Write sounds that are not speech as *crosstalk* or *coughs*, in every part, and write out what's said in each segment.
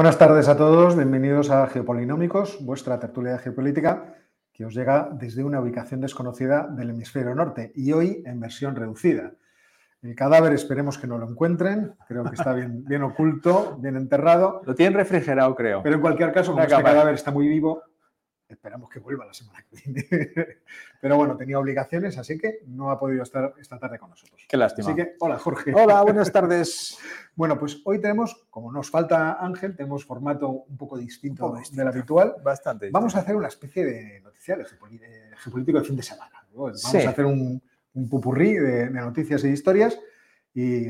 Buenas tardes a todos, bienvenidos a Geopolinómicos, vuestra tertulia de geopolítica que os llega desde una ubicación desconocida del hemisferio norte y hoy en versión reducida. El cadáver esperemos que no lo encuentren, creo que está bien, bien oculto, bien enterrado. Lo tienen refrigerado, creo. Pero en cualquier caso, como este cadáver está muy vivo, esperamos que vuelva la semana que viene. *laughs* Pero bueno, tenía obligaciones, así que no ha podido estar esta tarde con nosotros. Qué lástima. Así que, hola Jorge. Hola, *laughs* buenas tardes. bueno, pues hoy tenemos, como nos falta Ángel, tenemos formato un poco distinto, un poco distinto. del habitual. Bastante. Distinto. Vamos a hacer una especie de noticiario geopolítico de fin de semana. ¿no? Vamos sí. a hacer un, un pupurrí de, de noticias e historias y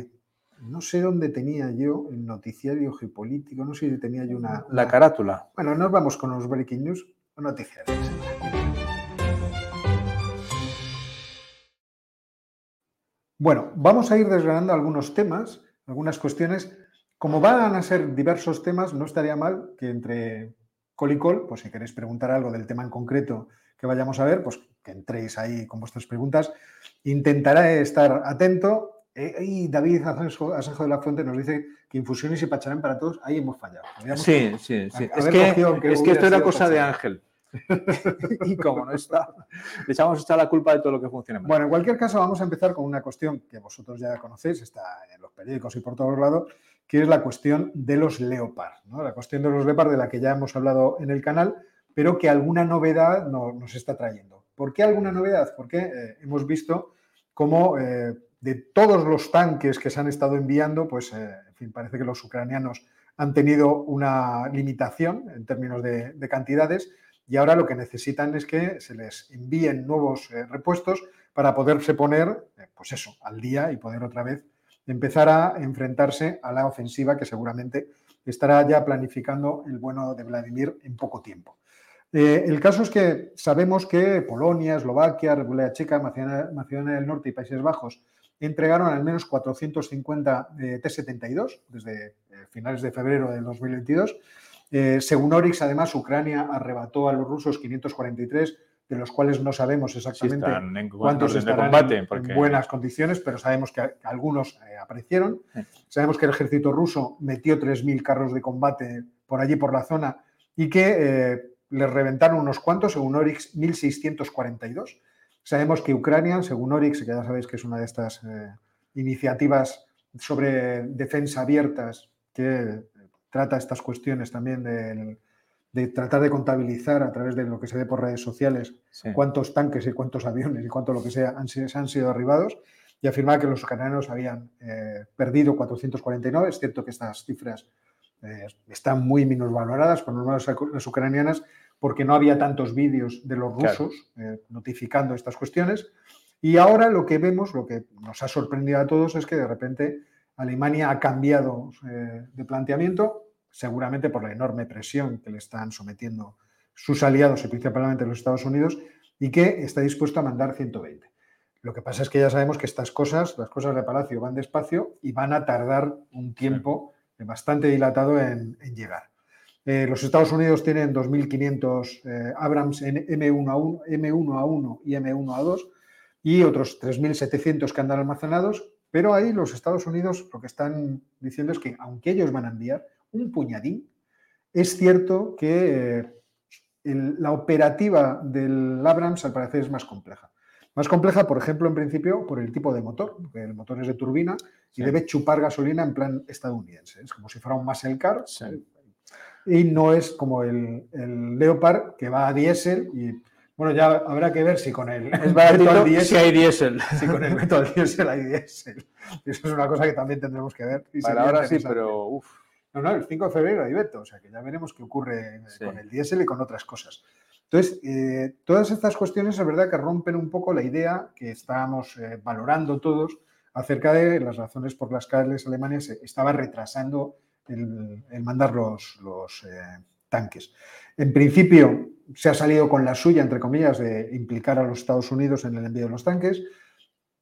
no sé dónde tenía yo el noticiario geopolítico, no sé si tenía yo una... La carátula. Bueno, nos vamos con los breaking news noticias. Bueno, vamos a ir desgranando algunos temas, algunas cuestiones. Como van a ser diversos temas, no estaría mal que entre col y col, pues si queréis preguntar algo del tema en concreto que vayamos a ver, pues que entréis ahí con vuestras preguntas. Intentaré estar atento y David Asenjo, Asenjo, de la Fuente nos dice que infusiones y pacharán para todos, ahí hemos fallado. Sí, sí, sí. Es que, que, es que, esto era cosa pacharán. de Ángel. *laughs* y como no está, le echamos echar la culpa de todo lo que funciona. Bueno, en cualquier caso, vamos a empezar con una cuestión que vosotros ya conocéis, está en los periódicos y por todos lados, que es la cuestión de los Leopard. ¿no? La cuestión de los Leopard de la que ya hemos hablado en el canal, pero que alguna novedad no, nos está trayendo. ¿Por qué alguna novedad? Porque eh, hemos visto cómo. Eh, de todos los tanques que se han estado enviando, pues, eh, en fin, parece que los ucranianos han tenido una limitación en términos de, cantidades y ahora lo que necesitan es que se les envíen nuevos eh, repuestos para poderse poner, eh, pues eso, al día y poder otra vez empezar a enfrentarse a la ofensiva que seguramente estará ya planificando el bueno de Vladimir en poco tiempo. Eh, el caso es que sabemos que Polonia, Eslovaquia, República Checa, Macedonia, Macedonia del Norte y Países Bajos entregaron al menos 450 eh, T-72 desde finales de febrero del 2022. Eh, según Orix, además, Ucrania arrebató a los rusos 543, de los cuales no sabemos exactamente sí, están en, cuántos estarán combate, porque... en buenas condiciones, pero sabemos que algunos eh, aparecieron. Sí. Sabemos que el ejército ruso metió 3.000 carros de combate por allí, por la zona, y que eh, les reventaron unos cuantos, según Orix, 1.642. Sabemos que Ucrania, según Orix, que ya sabéis que es una de estas iniciativas sobre defensa abiertas que trata estas cuestiones también de, de, tratar de contabilizar a través de lo que se ve por redes sociales sí. cuántos tanques y cuántos aviones y cuánto lo que sea han, han sido derribados y afirmar que los ucranianos habían eh, perdido 449. Es cierto que estas cifras eh, están muy minusvaloradas por las ucranianas, porque no había tantos vídeos de los rusos claro. eh, notificando estas cuestiones. Y ahora lo que vemos, lo que nos ha sorprendido a todos, es que de repente Alemania ha cambiado eh, de planteamiento, seguramente por la enorme presión que le están sometiendo sus aliados y principalmente los Estados Unidos, y que está dispuesto a mandar 120. Lo que pasa es que ya sabemos que estas cosas, las cosas de Palacio, van despacio y van a tardar un tiempo bastante dilatado en, en llegar. Eh, los Estados Unidos tienen 2.500 eh, Abrams en M1A1, M1A1 y M1A2 y otros 3.700 que andan almacenados, pero ahí los Estados Unidos lo que están diciendo es que aunque ellos van a enviar un puñadín, es cierto que eh, el, la operativa del Abrams al parecer es más compleja. Más compleja, por ejemplo, en principio, por el tipo de motor, porque el motor es de turbina y sí. debe chupar gasolina en plan estadounidense. Es como si fuera un muscle car. Sí y no es como el, el, Leopard que va a diésel y bueno, ya habrá que ver si con el, es baratito, diésel, si hay diésel. Si con el método diésel hay diésel. Eso es una cosa que también tendremos que ver. Y Para ahora sí, pero uf. No, no, el 5 de febrero hay veto, o sea que ya veremos qué ocurre sí. con el diésel y con otras cosas. Entonces, eh, todas estas cuestiones es verdad que rompen un poco la idea que estábamos eh, valorando todos acerca de las razones por las cuales Alemania se estaba retrasando el, el mandar los, los eh, tanques. En principio, se ha salido con la suya, entre comillas, de implicar a los Estados Unidos en el envío de los tanques.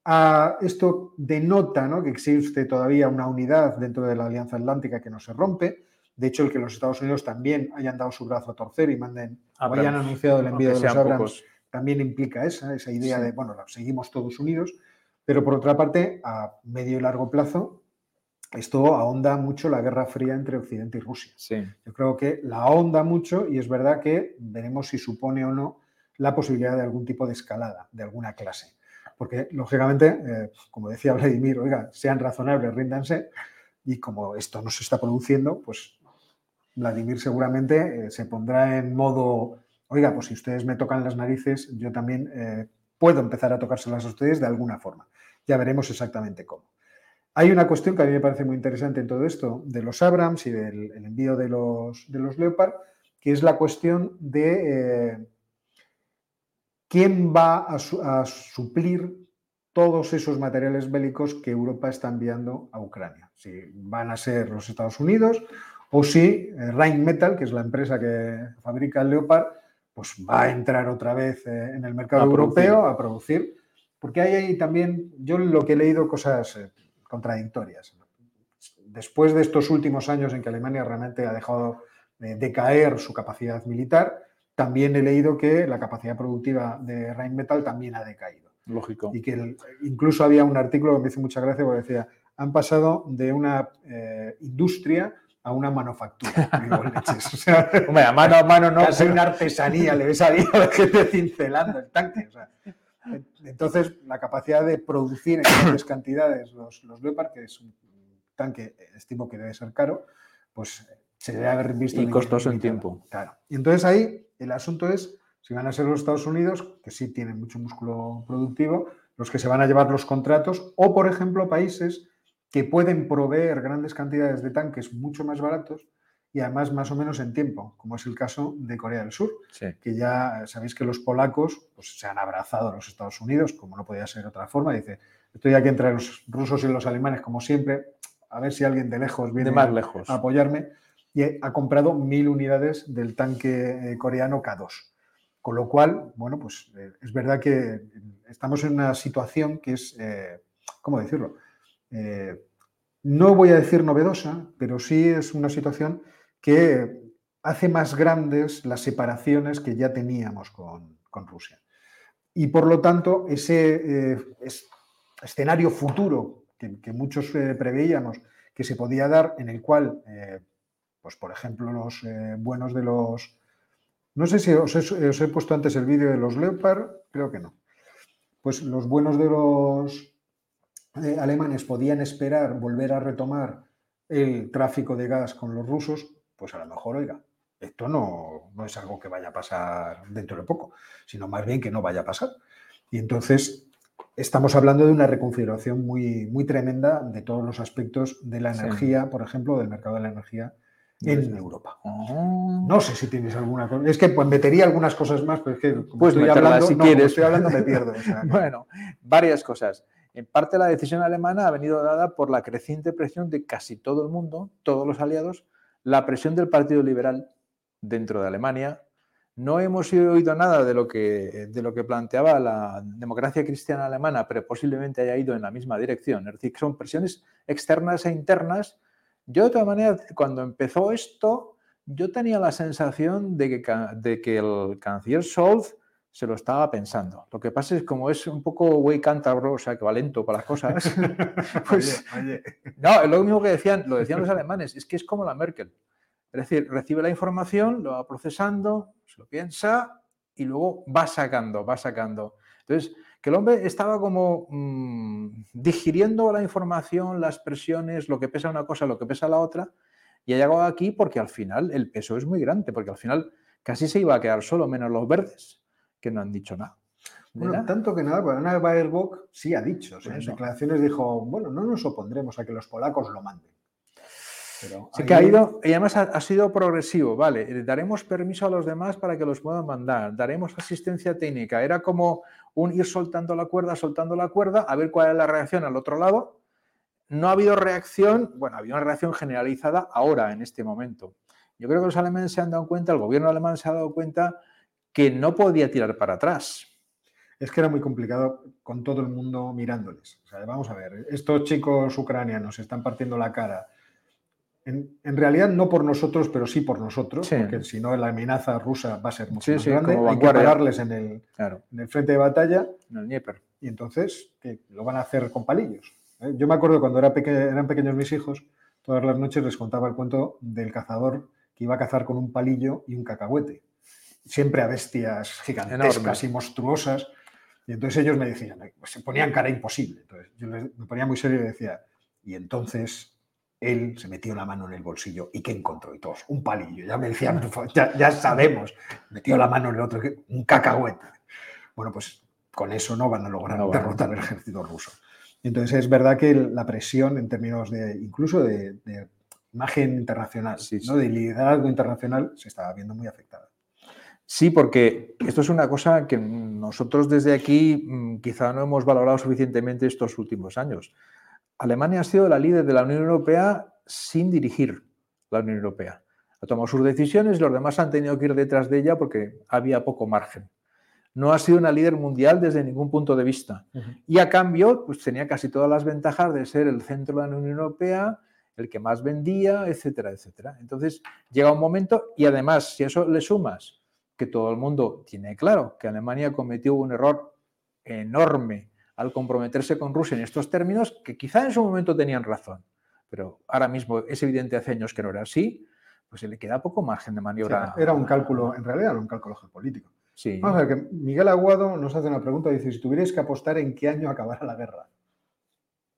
Ah, esto denota ¿no? que existe todavía una unidad dentro de la Alianza Atlántica que no se rompe. De hecho, el que los Estados Unidos también hayan dado su brazo a torcer y manden o hayan anunciado el envío de los Abrams pocos. también implica esa, esa idea sí. de, bueno, seguimos todos unidos. Pero por otra parte, a medio y largo plazo, esto ahonda mucho la Guerra Fría entre Occidente y Rusia. Yo creo que la ahonda mucho y es verdad que veremos si supone o no la posibilidad de algún tipo de escalada, de alguna clase. Porque, lógicamente, eh, como decía Vladimir, oiga, sean razonables, ríndanse, y como esto no se está produciendo, pues Vladimir seguramente eh, se pondrá en modo, oiga, pues si ustedes me tocan las narices, yo también eh, puedo empezar a tocárselas a ustedes de alguna forma. Ya veremos exactamente cómo. Hay una cuestión que a mí me parece muy interesante en todo esto de los Abrams y del envío de los, de los Leopard, que es la cuestión de eh, quién va a, suplir todos esos materiales bélicos que Europa está enviando a Ucrania. Si van a ser los Estados Unidos o si eh, Rheinmetall, que es la empresa que fabrica el Leopard, pues va a entrar otra vez eh, en el mercado europeo a producir. Porque hay ahí también, yo lo que he leído cosas contradictorias. Después de estos últimos años en que Alemania realmente ha dejado de caer su capacidad militar, también he leído que la capacidad productiva de Rheinmetall también ha decaído. Lógico. Y que incluso había un artículo que me hizo mucha gracia porque decía, han pasado de una eh, industria a una manufactura. *laughs* Hombre, a mano a mano no. Casi una artesanía, le ves a la gente cincelando el tanque. Entonces, la capacidad de producir en grandes cantidades los, los Leopard, que es un tanque, estimo que debe ser caro, pues se debe haber visto. Y costoso en tiempo. Claro. Y entonces ahí el asunto es si van a ser los Estados Unidos, que sí tienen mucho músculo productivo, los que se van a llevar los contratos, o por ejemplo países que pueden proveer grandes cantidades de tanques mucho más baratos y además más o menos en tiempo, como es el caso de Corea del Sur, que ya sabéis que los polacos pues, se han abrazado a los Estados Unidos, como no podía ser de otra forma, dice, estoy aquí entre los rusos y los alemanes como siempre, a ver si alguien de lejos viene más lejos. a apoyarme, y ha comprado mil unidades del tanque eh, coreano K2. Con lo cual, bueno, pues eh, es verdad que estamos en una situación que es, eh, ¿cómo decirlo? no voy a decir novedosa, pero sí es una situación que hace más grandes las separaciones que ya teníamos con, Rusia. Y por lo tanto, ese eh, escenario futuro que, muchos eh, preveíamos que se podía dar, en el cual, eh, pues por ejemplo, los buenos de los... No sé si os he, os he puesto antes el vídeo de los Leopard, creo que no. Pues los buenos de los alemanes podían esperar volver a retomar el tráfico de gas con los rusos pues a lo mejor, oiga, esto no, no es algo que vaya a pasar dentro de poco, sino más bien que no vaya a pasar. Y entonces estamos hablando de una reconfiguración muy, muy tremenda de todos los aspectos de la energía, por ejemplo, del mercado de la energía en Europa. Ah. No sé si tienes alguna cosa. Es que pues, metería algunas cosas más, pero es que como pues estoy, hablando, si quieres. estoy hablando me pierdo. *laughs* bueno, varias cosas. En parte la decisión alemana ha venido dada por la creciente presión de casi todo el mundo, todos los aliados, la presión del Partido Liberal dentro de Alemania. No hemos oído nada de lo que, de lo que planteaba la democracia cristiana alemana, pero posiblemente haya ido en la misma dirección. Es decir, son presiones externas e internas. Yo, de todas maneras, cuando empezó esto, yo tenía la sensación de que, de que el canciller Scholz se lo estaba pensando. Lo que pasa es como es un poco güey cántabro, o sea, que va lento para las cosas. *laughs* pues, No, es lo mismo que decían, lo decían los alemanes, es que es como la Merkel. Es decir, recibe la información, lo va procesando, se lo piensa y luego va sacando, va sacando. Entonces, que el hombre estaba como mm, digiriendo la información, las presiones, lo que pesa una cosa, lo que pesa la otra, y ha llegado aquí porque al final el peso es muy grande, porque al final casi se iba a quedar solo, menos los verdes que no han dicho nada. Bueno, tanto que nada, bueno, Ana Baerbock sí ha dicho, en declaraciones dijo, bueno, no nos opondremos a que los polacos lo manden. Pero sí que ha ido, y además ha, sido progresivo, vale, eh, daremos permiso a los demás para que los puedan mandar, daremos asistencia técnica, era como un ir soltando la cuerda, soltando la cuerda, a ver cuál es la reacción al otro lado. No ha habido reacción, bueno, ha habido una reacción generalizada ahora, en este momento. Yo creo que los alemanes se han dado cuenta, el gobierno alemán se ha dado cuenta que no podía tirar para atrás. Es que era muy complicado con todo el mundo mirándoles. vamos a ver, estos chicos ucranianos están partiendo la cara. En, realidad no por nosotros, pero sí por nosotros, porque si no la amenaza rusa va a ser mucho más grande. Hay que pararles en el, frente de batalla. En el Dnieper. Y entonces lo van a hacer con palillos. ¿eh? Yo me acuerdo cuando era eran pequeños mis hijos, todas las noches les contaba el cuento del cazador que iba a cazar con un palillo y un cacahuete. Siempre a bestias gigantescas y monstruosas. Y entonces ellos me decían, pues se ponían cara imposible. Entonces yo me ponía muy serio y decía, y entonces él se metió la mano en el bolsillo y ¿qué encontró? Y todos, un palillo. Ya me decían, *laughs* ya, ya sabemos, metió la mano en el otro, un cacahuete. Bueno, pues con eso no van a lograr derrotar al ejército ruso. Entonces es verdad que la presión en términos de incluso de, imagen internacional, ¿no? de liderazgo internacional, se estaba viendo muy afectada. Sí, porque esto es una cosa que nosotros desde aquí mm, quizá no hemos valorado suficientemente estos últimos años. Alemania ha sido la líder de la Unión Europea sin dirigir la Unión Europea. Ha tomado sus decisiones y los demás han tenido que ir detrás de ella porque había poco margen no ha sido una líder mundial desde ningún punto de vista. Y a cambio, pues tenía casi todas las ventajas de ser el centro de la Unión Europea, el que más vendía, etcétera, etcétera. Entonces llega un momento y además, si eso le sumas que todo el mundo tiene claro que Alemania cometió un error enorme al comprometerse con Rusia en estos términos, que quizá en su momento tenían razón, pero ahora mismo es evidente hace años que no era así, pues se le queda poco margen de maniobra. era un cálculo, en realidad era un cálculo geopolítico. Vamos a ver, que Miguel Aguado nos hace una pregunta, dice, si tuvierais que apostar, ¿en qué año acabará la guerra?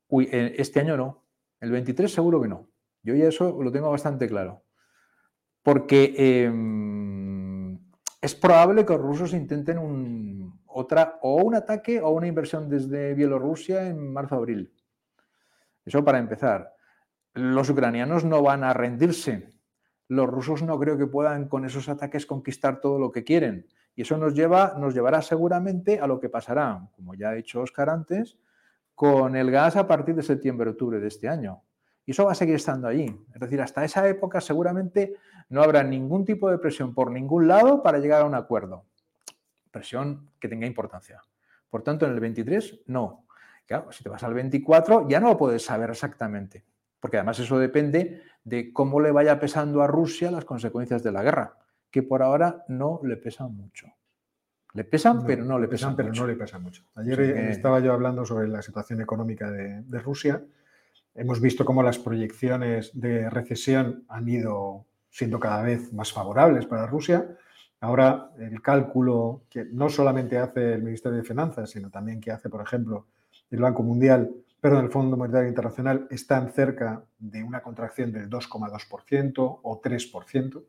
Uy, este año no. El 23 seguro que no. Yo ya eso lo tengo bastante claro. Porque em, es probable que los rusos intenten un, otra, o un ataque o una inversión desde Bielorrusia en marzo-abril. Eso para empezar. Los ucranianos no van a rendirse. Los rusos no creo que puedan con esos ataques conquistar todo lo que quieren. Y eso nos, lleva, nos llevará seguramente a lo que pasará, como ya ha dicho Oscar antes, con el gas a partir de septiembre-octubre de este año. Y eso va a seguir estando allí. Es decir, hasta esa época seguramente no habrá ningún tipo de presión por ningún lado para llegar a un acuerdo. Presión que tenga importancia. Por tanto, en el 23, no. Claro, si te vas al 24, ya no lo puedes saber exactamente. Porque además eso depende de cómo le vaya pesando a Rusia las consecuencias de la guerra que por ahora no le pesan mucho. Le pesan, pero no le pesan, mucho. no le pesan mucho. Ayer estaba yo hablando sobre la situación económica de, Rusia. Hemos visto cómo las proyecciones de recesión han ido siendo cada vez más favorables para Rusia. Ahora el cálculo que no solamente hace el Ministerio de Finanzas, sino también que hace, por ejemplo, el Banco Mundial, perdón, el Fondo Monetario Internacional, están cerca de una contracción del 2,2% o 3%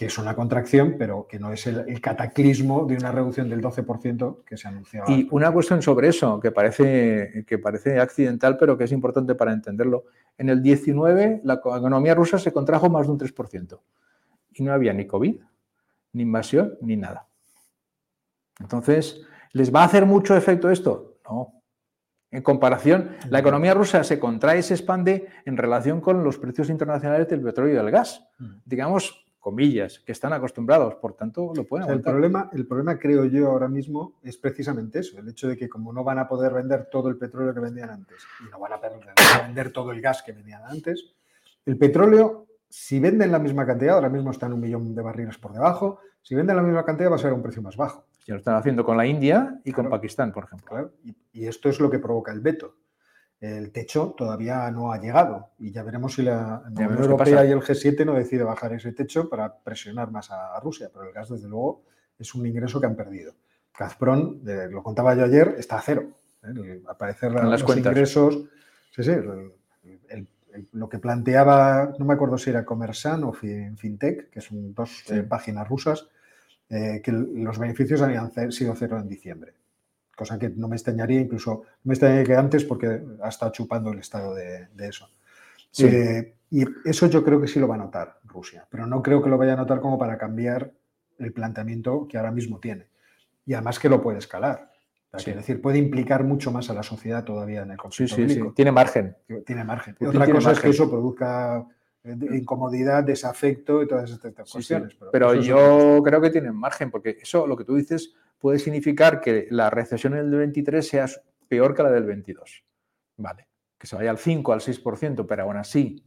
que es una contracción, pero que no es el, cataclismo de una reducción del 12% que se anunciaba. Y una cuestión sobre eso, que parece, que parece accidental, pero que es importante para entenderlo. En el 19, la economía rusa se contrajo más de un 3%. Y no había ni COVID, ni invasión, ni nada. Entonces, ¿les va a hacer mucho efecto esto? No. En comparación, la economía rusa se contrae y se expande en relación con los precios internacionales del petróleo y del gas. Digamos, comillas, que están acostumbrados, por tanto lo pueden el problema, el problema, creo yo, ahora mismo es precisamente eso, el hecho de que como no van a poder vender todo el petróleo que vendían antes y no van a poder vender todo el gas que vendían antes, el petróleo, si venden la misma cantidad, ahora mismo están un millón de barriles por debajo, si venden la misma cantidad va a ser a un precio más bajo. Ya lo están haciendo con la India y con Pakistán, por ejemplo. y esto es lo que provoca el veto el techo todavía no ha llegado y ya veremos si la Unión Europea y el G7 no decide bajar ese techo para presionar más a, Rusia, pero el gas desde luego es un ingreso que han perdido. Gazprom, lo contaba yo ayer, está a cero. ¿eh? Aparecer los ingresos, sí, sí, lo que planteaba, no me acuerdo si era Comersan o Fintech, que son dos eh, páginas rusas, eh, que los beneficios habían sido cero en diciembre cosa que no me extrañaría, incluso me extrañaría que antes porque ha estado chupando el estado de, eso. Eh, y eso yo creo que sí lo va a notar Rusia, pero no creo que lo vaya a notar como para cambiar el planteamiento que ahora mismo tiene. Y además que lo puede escalar. Es decir, puede implicar mucho más a la sociedad todavía en el conflicto. Sí, sí, Tiene margen. Tiene margen. otra cosa es que eso produzca eh, incomodidad, desafecto y todas estas cuestiones. pero, yo creo que tienen margen, porque eso, lo que tú dices, puede significar que la recesión en el 23 sea peor que la del 22. Vale, que se vaya al 5, al 6%, pero aún así,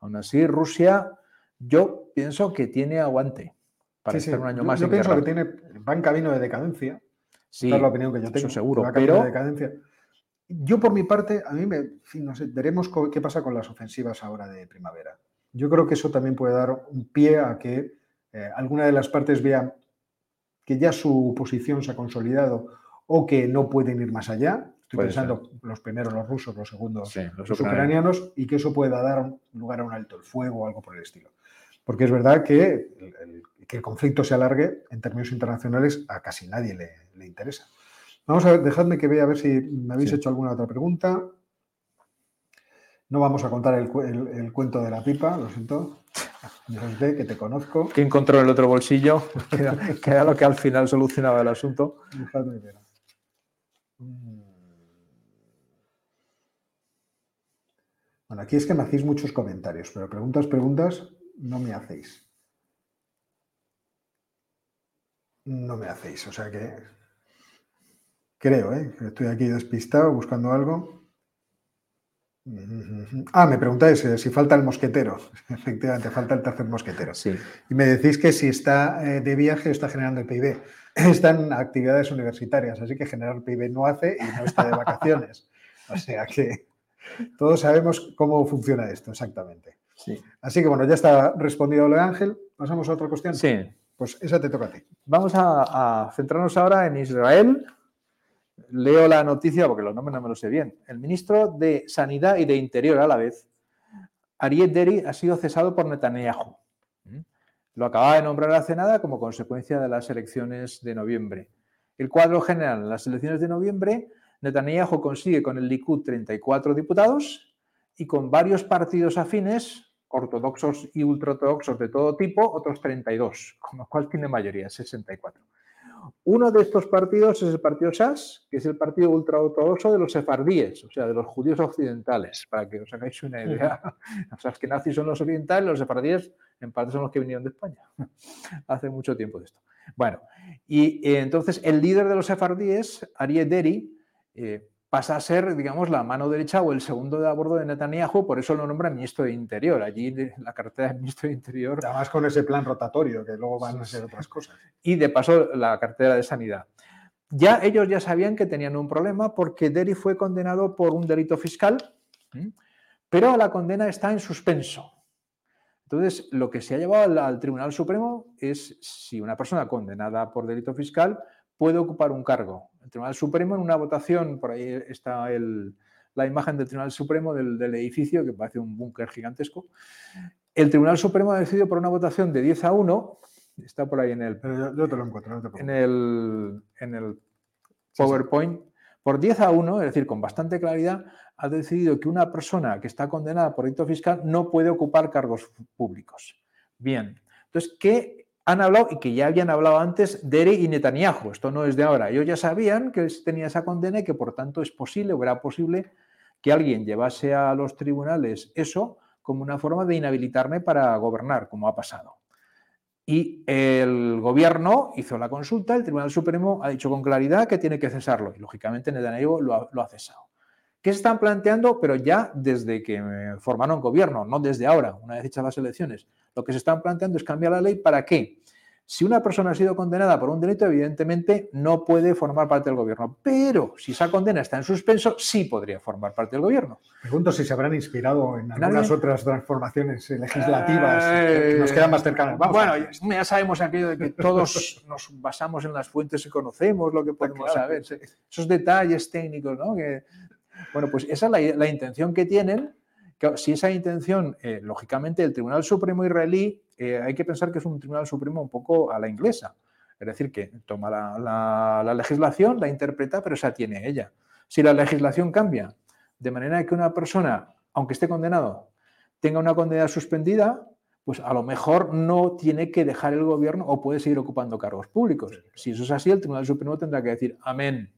aún así Rusia, yo pienso que tiene aguante para estar un año más. Yo pienso que tiene, va en camino de decadencia. Sí, es la opinión que yo tengo. seguro, pero, yo por mi parte, a mí me, no sé, veremos qué pasa con las ofensivas ahora de primavera. Yo creo que eso también puede dar un pie a que eh, alguna de las partes vea que ya su posición se ha consolidado o que no pueden ir más allá. Estoy pensando los primeros los rusos, los segundos los, ucranianos, y que eso pueda dar lugar a un alto el fuego o algo por el estilo. Porque es verdad que el, que el conflicto se alargue en términos internacionales a casi nadie le, interesa. Vamos a ver, dejadme que vea a ver si me habéis hecho alguna otra pregunta. No vamos a contar el, cuento de la pipa, lo siento. Que te conozco. ¿Quién encontró en el otro bolsillo? *laughs* *laughs* que, era, lo que al final solucionaba el asunto. Mm. Bueno, aquí es que me hacéis muchos comentarios, pero preguntas, preguntas, no me hacéis. No me hacéis, o sea que creo, ¿eh? que estoy aquí despistado buscando algo. Ah, me preguntáis eh, si falta el mosquetero. *laughs* Efectivamente, falta el tercer mosquetero. Sí. Y me decís que si está eh, de viaje está generando el PIB. *laughs* Está en actividades universitarias, así que generar PIB no hace y no está de vacaciones. *laughs* O sea que todos sabemos cómo funciona esto exactamente. Sí. Así que bueno, ya está respondido lo de Ángel. Pasamos a otra cuestión. Sí. Pues esa te toca a ti. Vamos a centrarnos ahora en Israel leo la noticia porque los nombres no me los sé bien. El ministro de Sanidad y de Interior a la vez, Ariel Deri, ha sido cesado por Netanyahu. ¿Mm? Lo acaba de nombrar hace nada como consecuencia de las elecciones de noviembre. El cuadro general en las elecciones de noviembre, Netanyahu consigue con el Likud 34 diputados y con varios partidos afines, ortodoxos y ultraortodoxos de todo tipo, otros 32, con lo cual tiene mayoría, 64. Uno de estos partidos es el partido SAS, que es el partido ultraortodoxo de los sefardíes, o sea, de los judíos occidentales, para que os hagáis una idea. *laughs* O sea, que nazis son los orientales, los sefardíes en parte son los que vinieron de España. *laughs* Hace mucho tiempo de esto. Bueno, y eh, entonces el líder de los sefardíes, Ariel Deri, eh, pasa a ser, digamos, la mano derecha o el segundo de a bordo de Netanyahu, por eso lo nombra ministro de Interior. Allí la cartera de ministro de Interior. Además con ese plan rotatorio, que luego van a ser otras cosas. Y de paso la cartera de Sanidad. Ya ellos ya sabían que tenían un problema porque Deri fue condenado por un delito fiscal, pero la condena está en suspenso. Entonces, lo que se ha llevado al Tribunal Supremo es si una persona condenada por delito fiscal puede ocupar un cargo. El Tribunal Supremo en una votación, por ahí está la imagen del Tribunal Supremo del, edificio, que parece un búnker gigantesco. El Tribunal Supremo ha decidido por una votación de 10 a 1, está por ahí en el... yo, te lo encuentro, en, el, en el PowerPoint, por 10 a 1, es decir, con bastante claridad, ha decidido que una persona que está condenada por delito fiscal no puede ocupar cargos públicos. Bien, entonces, ¿qué han hablado y que ya habían hablado antes Dere y Netanyahu. Esto no es de ahora. Ellos ya sabían que tenía esa condena y que por tanto es posible o era posible que alguien llevase a los tribunales eso como una forma de inhabilitarme para gobernar, como ha pasado. Y el gobierno hizo la consulta, el Tribunal Supremo ha dicho con claridad que tiene que cesarlo y lógicamente Netanyahu lo ha cesado. ¿Qué se están planteando? Pero ya desde que formaron gobierno, no desde ahora, una vez hechas las elecciones. Lo que se están planteando es cambiar la ley para qué. Si una persona ha sido condenada por un delito, evidentemente no puede formar parte del gobierno. Pero si esa condena está en suspenso, sí podría formar parte del gobierno. Pregunto si se habrán inspirado en algunas otras transformacioneso legislativas que nos quedan más cercanas. bueno, ya sabemos aquello de que todos *laughs* nos basamos en las fuentes y conocemos lo que podemos saber. Esos detalles técnicos, ¿no? Que bueno, pues esa es la, intención que tienen. si esa intención, eh, lógicamente, el Tribunal Supremo israelí, eh, hay que pensar que es un Tribunal Supremo un poco a la inglesa. Es decir, que toma la, legislación, la interpreta, pero esa tiene ella. Si la legislación cambia de manera que una persona, aunque esté condenado, tenga una condena suspendida, pues a lo mejor no tiene que dejar el gobierno o puede seguir ocupando cargos públicos. Si eso es así, el Tribunal Supremo tendrá que decir amén.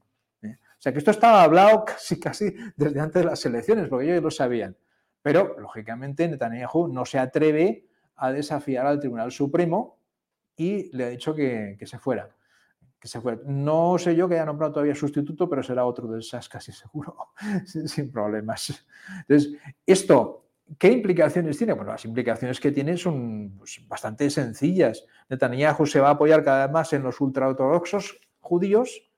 O sea que esto estaba hablado casi casi desde antes de las elecciones, porque ellos lo sabían. Pero, lógicamente, Netanyahu no se atreve a desafiar al Tribunal Supremo y le ha dicho que, se fuera. Que se. No sé yo que haya nombrado todavía sustituto, pero será otro de esas casi seguro, *laughs* sin, problemas. Entonces, esto, ¿qué implicaciones tiene? Bueno, las implicaciones que tiene son pues, bastante sencillas. Netanyahu se va a apoyar cada vez más en los ultraortodoxos judíos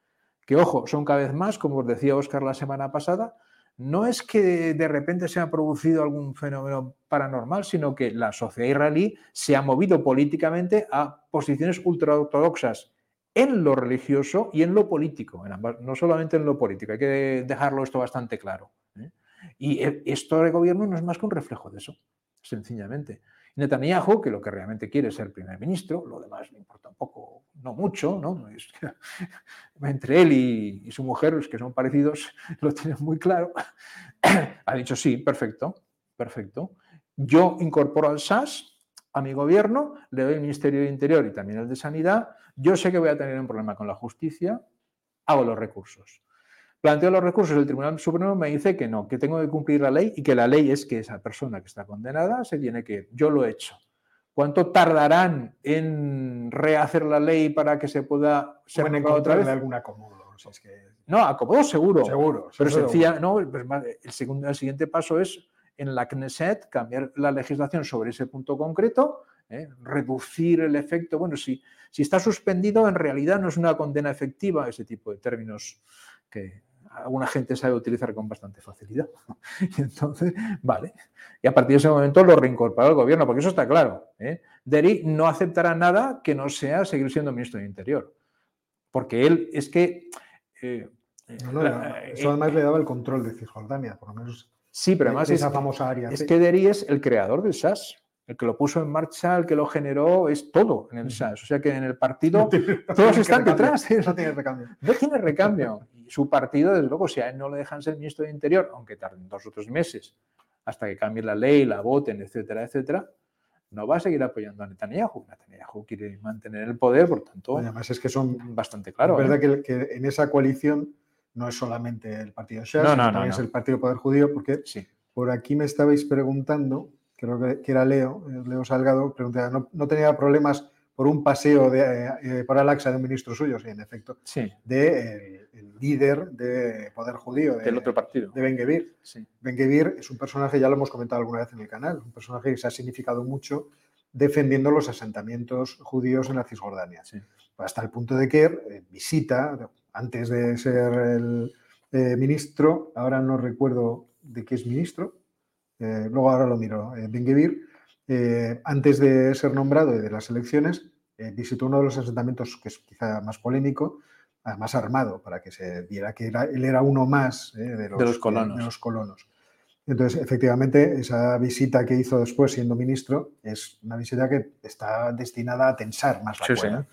que ojo, son cada vez más, como os decía Oscar la semana pasada, no es que de repente se ha producido algún fenómeno paranormal, sino que la sociedad israelí se ha movido políticamente a posiciones ultraortodoxas en lo religioso y en lo político, no solamente en lo político, hay que dejarlo esto bastante claro. ¿eh? Y e, esto de gobierno no es más que un reflejo de eso, sencillamente. Netanyahu, que lo que realmente quiere es ser primer ministro, lo demás le importa un poco, no mucho, ¿no? *laughs* entre él y, su mujer, los que son parecidos, *laughs* lo tienen muy claro, *clears throat* ha dicho sí, perfecto, perfecto. Yo incorporo al SAS a mi gobierno, le doy el Ministerio de Interior y también el de Sanidad, yo sé que voy a tener un problema con la justicia, hago los recursos. Planteo los recursos, el Tribunal Supremo me dice que no, que tengo que cumplir la ley y que la ley es que esa persona que está condenada se tiene que Yo lo he hecho. ¿Cuánto tardarán en rehacer la ley para que se pueda ser bueno, otra vez? algún acomodo. No, acomodo seguro. Seguro. Pero sencilla, no, pues el, segundo, el siguiente paso es en la Knesset cambiar la legislación sobre ese punto concreto, ¿eh? reducir el efecto. Bueno, si, si está suspendido, en realidad no es una condena efectiva, ese tipo de términos que alguna gente sabe utilizar con bastante facilidad. *laughs* Y entonces, vale. Y a partir de ese momento lo reincorpora el gobierno, porque eso está claro. ¿eh? Deri no aceptará nada que no sea seguir siendo ministro de Interior. Porque él es que. Eh, eso además le daba el control de Cisjordania, por lo menos. Sí, pero además esa famosa área. Es que Deri es el creador del SAS el que lo puso en marcha, el que lo generó, es todo en el SAS. O sea que en el partido *laughs* todos están detrás. No tiene recambio. No tiene recambio. Y su partido, desde luego, si a él no le dejan ser ministro de Interior, aunque tarden dos o tres meses hasta que cambie la ley, la voten, etcétera, etcétera, no va a seguir apoyando a Netanyahu. Netanyahu quiere mantener el poder, por tanto. además es que son bastante claros. Es verdad ¿eh? que, en esa coalición no es solamente el partido Shas, no, también es el partido Poder Judío, porque por aquí me estabais preguntando creo que, era Leo, eh, Leo Salgado, preguntaba, ¿no, tenía problemas por un paseo de, eh, por Alaxa de un ministro suyo? Sí, en efecto. Sí. De el, líder de Poder Judío. Del otro partido. De Ben. Sí. Ben es un personaje, ya lo hemos comentado alguna vez en el canal, un personaje que se ha significado mucho defendiendo los asentamientos judíos en la Cisjordania. Sí. Hasta el punto de que eh, visita, antes de ser el ministro, ahora no recuerdo de qué es ministro, eh, luego ahora lo miro, eh, Ben eh, antes de ser nombrado y de las elecciones, visitó uno de los asentamientos que es quizá más polémico, más armado, para que se viera que él era uno más de los, colonos. Entonces, efectivamente, esa visita que hizo después siendo ministro es una visita que está destinada a tensar más la cuerda.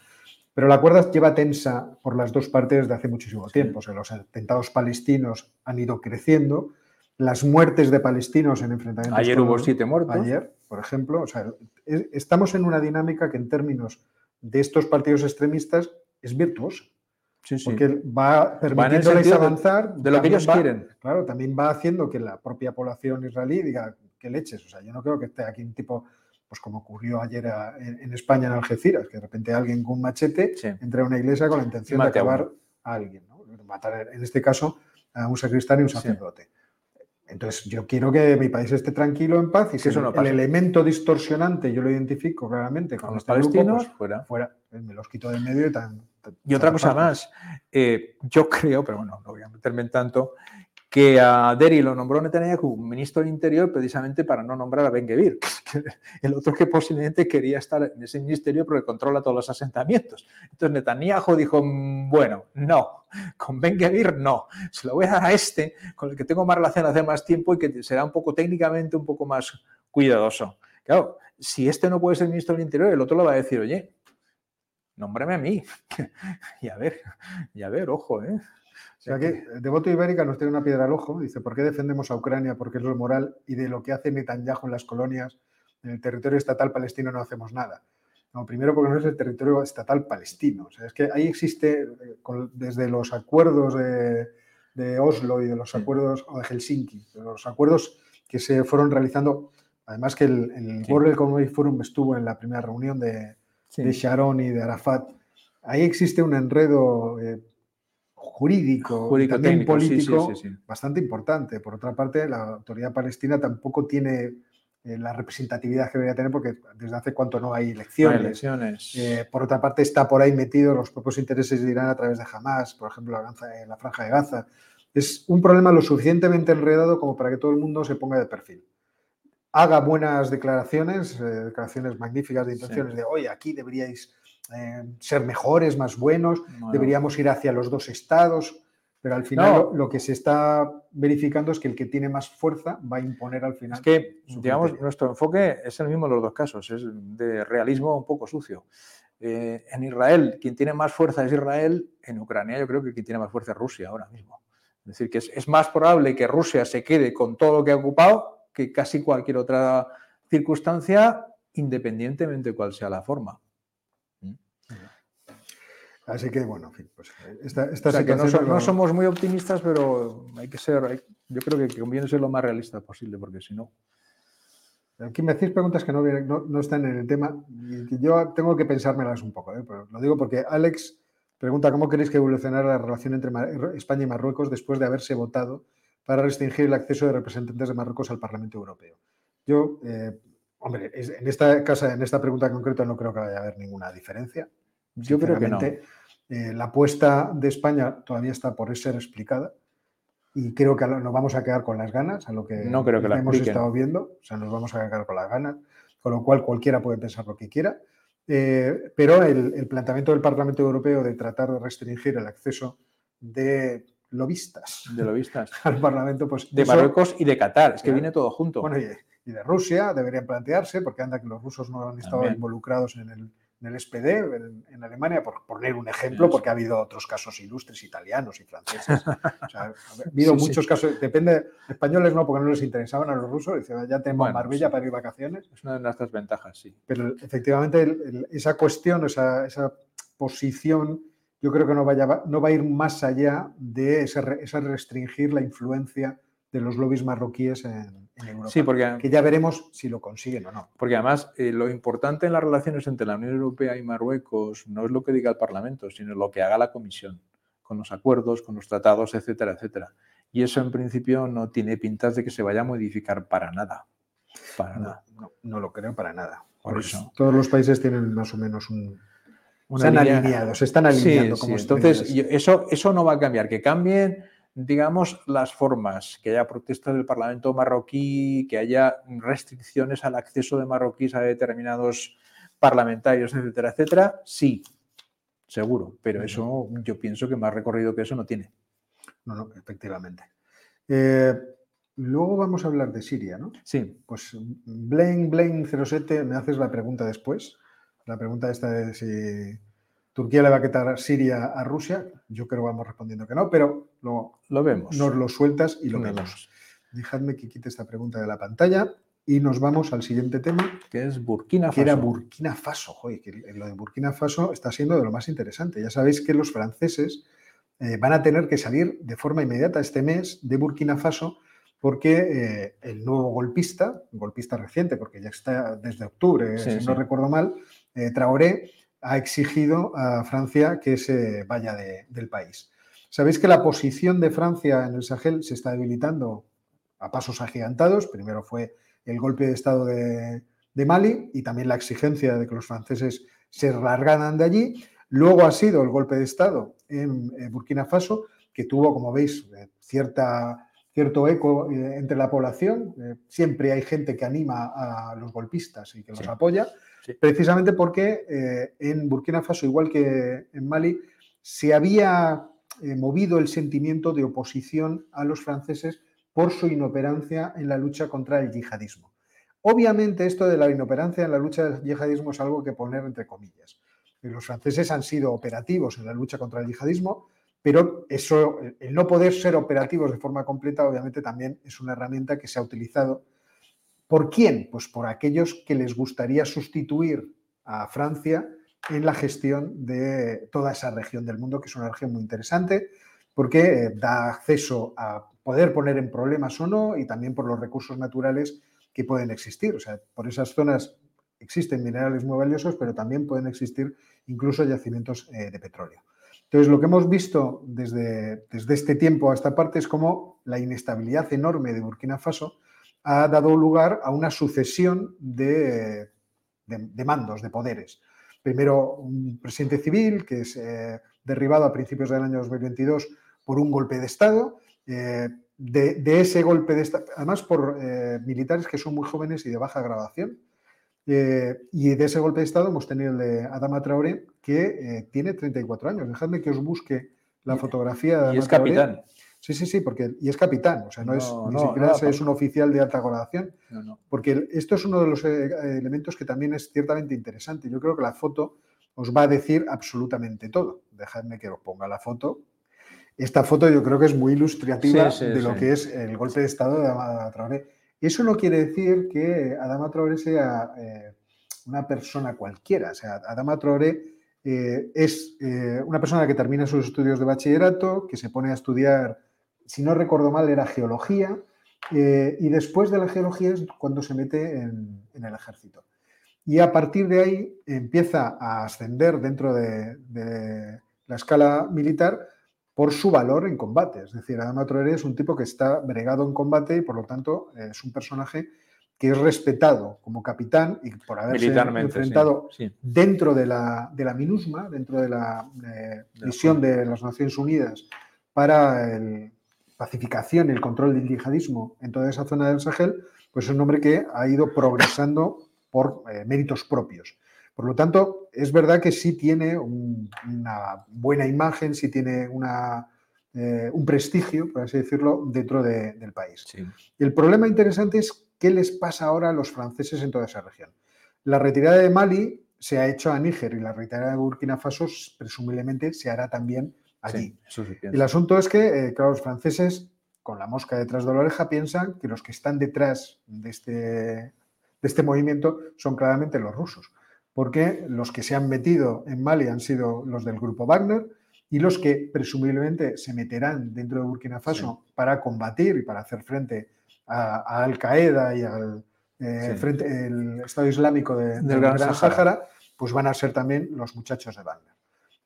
Pero la cuerda lleva tensa por las dos partes de hace muchísimo tiempo. O sea, los atentados palestinos han ido creciendo, las muertes de palestinos en enfrentamientos. Ayer hubo siete muertos. Ayer, por ejemplo. O sea, estamos en una dinámica que en términos de estos partidos extremistas es virtuosa. Sí, sí. Porque va permitiéndoles avanzar. De, lo que ellos quieren. Claro, también va haciendo que la propia población israelí diga que leches. O sea, yo no creo que esté aquí un tipo, pues como ocurrió ayer en, España en Algeciras, que de repente alguien con un machete entra a una iglesia con la intención de acabar a, alguien. ¿no? Matar, en este caso, a un sacristán y un sacerdote. Entonces, yo quiero que mi país esté tranquilo, en paz, y si el, elemento distorsionante yo lo identifico claramente con, los este palestinos, pues, fuera. fuera. Me los quito del medio y tan. y otra cosa más, eh, yo *laughs* creo, pero bueno, no voy a meterme en tanto, que a Deri lo nombró Netanyahu ministro del Interior precisamente para no nombrar a Ben Gvir, *laughs* el otro que posiblemente quería estar en ese ministerio porque controla todos los asentamientos. Entonces Netanyahu dijo, mm, bueno, no, con Ben Gvir no, se lo voy a dar a este, con el que tengo más relación hace más tiempo y que será un poco técnicamente un poco más cuidadoso. Claro, si este no puede ser ministro del Interior, el otro lo va a decir, oye, nómbrame a mí. *laughs* y a ver, y a ver, ojo, ¿eh? O sea que Devoto Ibérica nos tiene una piedra al ojo. Dice, ¿por qué defendemos a Ucrania? Porque es lo moral y de lo que hace Netanyahu en las colonias, en el territorio estatal palestino no hacemos nada. No, primero porque no es el territorio estatal palestino. O sea, es que ahí existe, eh, desde los acuerdos de, Oslo y de los acuerdos de Helsinki, de los acuerdos que se fueron realizando, además que el, el World Economic Forum estuvo en la primera reunión de, Sharon y de Arafat, ahí existe un enredo eh, jurídico, también político bastante importante. Por otra parte, la autoridad palestina tampoco tiene eh, la representatividad que debería tener, porque desde hace cuánto no hay elecciones. elecciones. Eh, por otra parte, está por ahí metido los propios intereses de Irán a través de Hamas, por ejemplo, la, la franja de Gaza. Es un problema lo suficientemente enredado como para que todo el mundo se ponga de perfil. Haga buenas declaraciones, eh, declaraciones magníficas de intenciones de, oye, aquí deberíais eh, ser mejores, más buenos, Bueno, deberíamos ir hacia los dos estados, pero al final No. lo, lo que se está verificando es que el que tiene más fuerza va a imponer al final. Es que, digamos, criterio. nuestro enfoque es el mismo en los dos casos, es de realismo un poco sucio. Eh, en Israel, quien tiene más fuerza es Israel, en Ucrania yo creo que quien tiene más fuerza es Rusia ahora mismo. Es decir, que es, es más probable que Rusia se quede con todo lo que ha ocupado que casi cualquier otra circunstancia, independientemente cuál sea la forma. Así que, bueno, en fin, pues esta, esta O sea, que no, somos muy optimistas, pero hay que ser, hay- yo creo que conviene ser lo más realista posible, porque si no... Aquí me hacéis preguntas que no, vienen- no, no están en el tema y que yo tengo que pensármelas un poco. ¿eh? Pero lo digo porque Alex pregunta cómo queréis que evolucionara la relación entre España y Marruecos después de haberse votado para restringir el acceso de representantes de Marruecos al Parlamento Europeo. Yo, eh, hombre, en esta casa, en esta pregunta concreta no creo que vaya a haber ninguna diferencia. Yo creo que no. Eh, la apuesta de España todavía está por ser explicada y creo que nos vamos a quedar con las ganas, a lo que, No creo que la hemos estado viendo, o sea, nos vamos a quedar con las ganas, con lo cual cualquiera puede pensar lo que quiera. Eh, pero el, el planteamiento del Parlamento Europeo de tratar de restringir el acceso de lobistas De lo vistas. *laughs* al Parlamento, pues De eso- Marruecos y de Qatar, es que viene todo junto. bueno, y, y de Rusia deberían plantearse, porque anda que los rusos no han estado También. involucrados en el, en el SPD, en, en Alemania, por poner un ejemplo, porque ha habido otros casos ilustres italianos y franceses. O sea, *laughs* ha habido Sí, sí. muchos casos, depende, españoles no, porque no les interesaban a los rusos, dicen, ya tenemos Bueno, Marbella sí. para ir vacaciones, Es una de nuestras ventajas, sí. pero efectivamente el- el- esa cuestión, esa, esa posición, yo creo que no, vaya, no va a ir más allá de ese, re- ese restringir la influencia de los lobbies marroquíes en, en Europa. Sí, porque, que ya veremos si lo consiguen o no. porque además eh, lo importante en las relaciones entre la Unión Europea y Marruecos no es lo que diga el Parlamento, sino lo que haga la Comisión, con los acuerdos, con los tratados, etcétera, etcétera. Y eso en principio no tiene pintas de que se vaya a modificar para nada. Para No, nada. no, no lo creo para nada. Por eso. Todos los países tienen más o menos un... Una están línea- alineados, se están Sí, alineando sí, como Entonces, yo- eso, eso no va a cambiar. Que cambien, digamos, las formas, que haya protestas del Parlamento marroquí, que haya restricciones al acceso de marroquíes a determinados parlamentarios, etcétera, etcétera, sí, seguro. Pero eso yo pienso que más recorrido que eso no tiene. No, no, efectivamente. Eh, luego vamos a hablar de Siria, ¿no? Sí, Pues Blaine, Blaine 07, me haces la pregunta después. La pregunta esta de si Turquía le va a quitar Siria a Rusia. Yo creo que vamos respondiendo que no, pero luego lo vemos. nos lo sueltas y lo vemos. vemos. Dejadme que quite esta pregunta de la pantalla y nos vamos al siguiente tema, Que es Burkina que era Faso. Burkina Faso. Joder, que lo de Burkina Faso está siendo de lo más interesante. Ya sabéis que los franceses eh, van a tener que salir de forma inmediata este mes de Burkina Faso porque eh, el nuevo golpista, golpista reciente, porque ya está desde octubre, Sí, si sí. no recuerdo mal, eh, Traoré ha exigido a Francia que se vaya de- del país. Sabéis que la posición de Francia en el Sahel se está debilitando a pasos agigantados. Primero fue el golpe de Estado de, de Mali y también la exigencia de que los franceses se largaran de allí. Luego ha sido el golpe de Estado en eh, Burkina Faso, que tuvo, como veis, eh, cierta, cierto eco entre la población. Siempre hay gente que anima a los golpistas y que los Sí. apoya, Precisamente porque eh, en Burkina Faso, igual que en Mali, se había eh, movido el sentimiento de oposición a los franceses por su inoperancia en la lucha contra el yihadismo. Obviamente esto de la inoperancia en la lucha del yihadismo es algo que poner entre comillas. Los franceses han sido operativos en la lucha contra el yihadismo, pero eso, el no poder ser operativos de forma completa, obviamente también es una herramienta que se ha utilizado. ¿Por quién? Pues por aquellos que les gustaría sustituir a Francia en la gestión de toda esa región del mundo, que es una región muy interesante, porque eh, da acceso a poder poner en problemas o no, y también por los recursos naturales que pueden existir. O sea, por esas zonas existen minerales muy valiosos, pero también pueden existir incluso yacimientos eh, de petróleo. Entonces, lo que hemos visto desde, desde este tiempo a esta parte es como la inestabilidad enorme de Burkina Faso ha dado lugar a una sucesión de, de, mandos, de poderes. Primero un presidente civil que es eh, derribado a principios del año 2022 por un golpe de Estado. Eh, de, ese golpe de Estado, además por eh, militares que son muy jóvenes y de baja graduación. y de ese golpe de Estado hemos tenido el de Adama Traoré, que tiene 34 años. Dejadme que os busque la fotografía de Adama Y es capitán. Sí, sí, sí, porque y es capitán, o sea, no, es ni siquiera es un oficial de alta graduación, porque esto es uno de los eh, elementos que también es ciertamente interesante. Yo creo que la foto os va a decir absolutamente todo. Dejadme que os ponga la foto. Esta foto yo creo que es muy ilustrativa de lo que es el golpe de Estado de Adama Traoré. Eso no quiere decir que Adama Traoré sea eh, una persona cualquiera. O sea, Adama Traoré eh, es una persona que termina sus estudios de bachillerato, que se pone a estudiar si no recuerdo mal, era geología, eh, y después de la geología es cuando se mete en, el ejército. Y a partir de ahí empieza a ascender dentro de, la escala militar por su valor en combate. Es decir, Adama Traoré es un tipo que está bregado en combate y por lo tanto es un personaje que es respetado como capitán y por haberse enfrentado dentro de la, de la MINUSMA, dentro de la eh, misión de las Naciones Unidas para el, pacificación y el control del yihadismo en toda esa zona del Sahel, pues es un hombre que ha ido progresando por eh, méritos propios. Por lo tanto, es verdad que sí tiene una buena imagen, sí tiene una, eh, un prestigio, por así decirlo, dentro del país. el problema interesante es qué les pasa ahora a los franceses en toda esa región. La retirada de Mali se ha hecho a Níger y la retirada de Burkina Faso presumiblemente se hará también allí. el asunto es que, eh, claro, los franceses, con la mosca detrás de la oreja, piensan que los que están detrás de este, de este movimiento son claramente los rusos, porque los que se han metido en Mali han sido los del grupo Wagner y los que presumiblemente se meterán dentro de Burkina Faso para combatir y para hacer frente a, Al Qaeda y al eh, frente, el Estado Islámico del Gran, Sahara, pues van a ser también los muchachos de Wagner.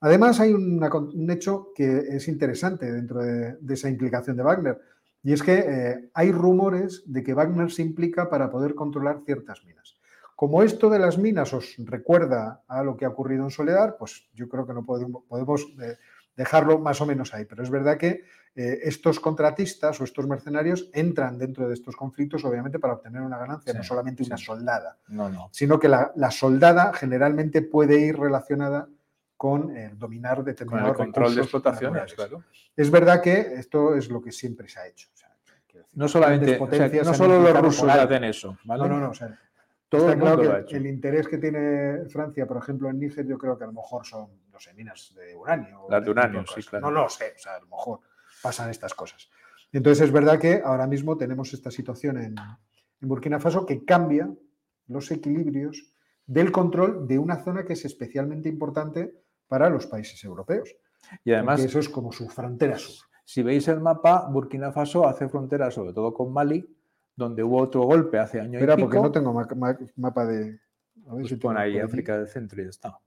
Además, hay un hecho que es interesante dentro de, esa implicación de Wagner, y es que eh, hay rumores de que Wagner se implica para poder controlar ciertas minas. Como esto de las minas os recuerda a lo que ha ocurrido en Soledad, pues yo creo que no podemos, eh, dejarlo más o menos ahí. Pero es verdad que eh, estos contratistas o estos mercenarios entran dentro de estos conflictos, obviamente, para obtener una ganancia, no solamente una soldada, sino que la, la soldada generalmente puede ir relacionada con el dominar determinados con el control de explotaciones, claro. Es verdad que esto es lo que siempre se ha hecho. no solamente, no solo los rusos hacen eso. No, no, no. todo está claro que el interés que tiene Francia, por ejemplo, en Níger, yo creo que a lo mejor son, no sé, minas de uranio. Las de uranio, sí, claro. No lo sé, o sea, a lo mejor pasan estas cosas. Entonces es verdad que ahora mismo tenemos esta situación en, en Burkina Faso que cambia los equilibrios del control de una zona que es especialmente importante para los países europeos. Y además, eso es como su frontera sur. Si veis el mapa, Burkina Faso hace frontera sobre todo con Mali, donde hubo otro golpe hace años Espera, porque no tengo mapa de... A ver pues pon ahí África del Centro y ya está.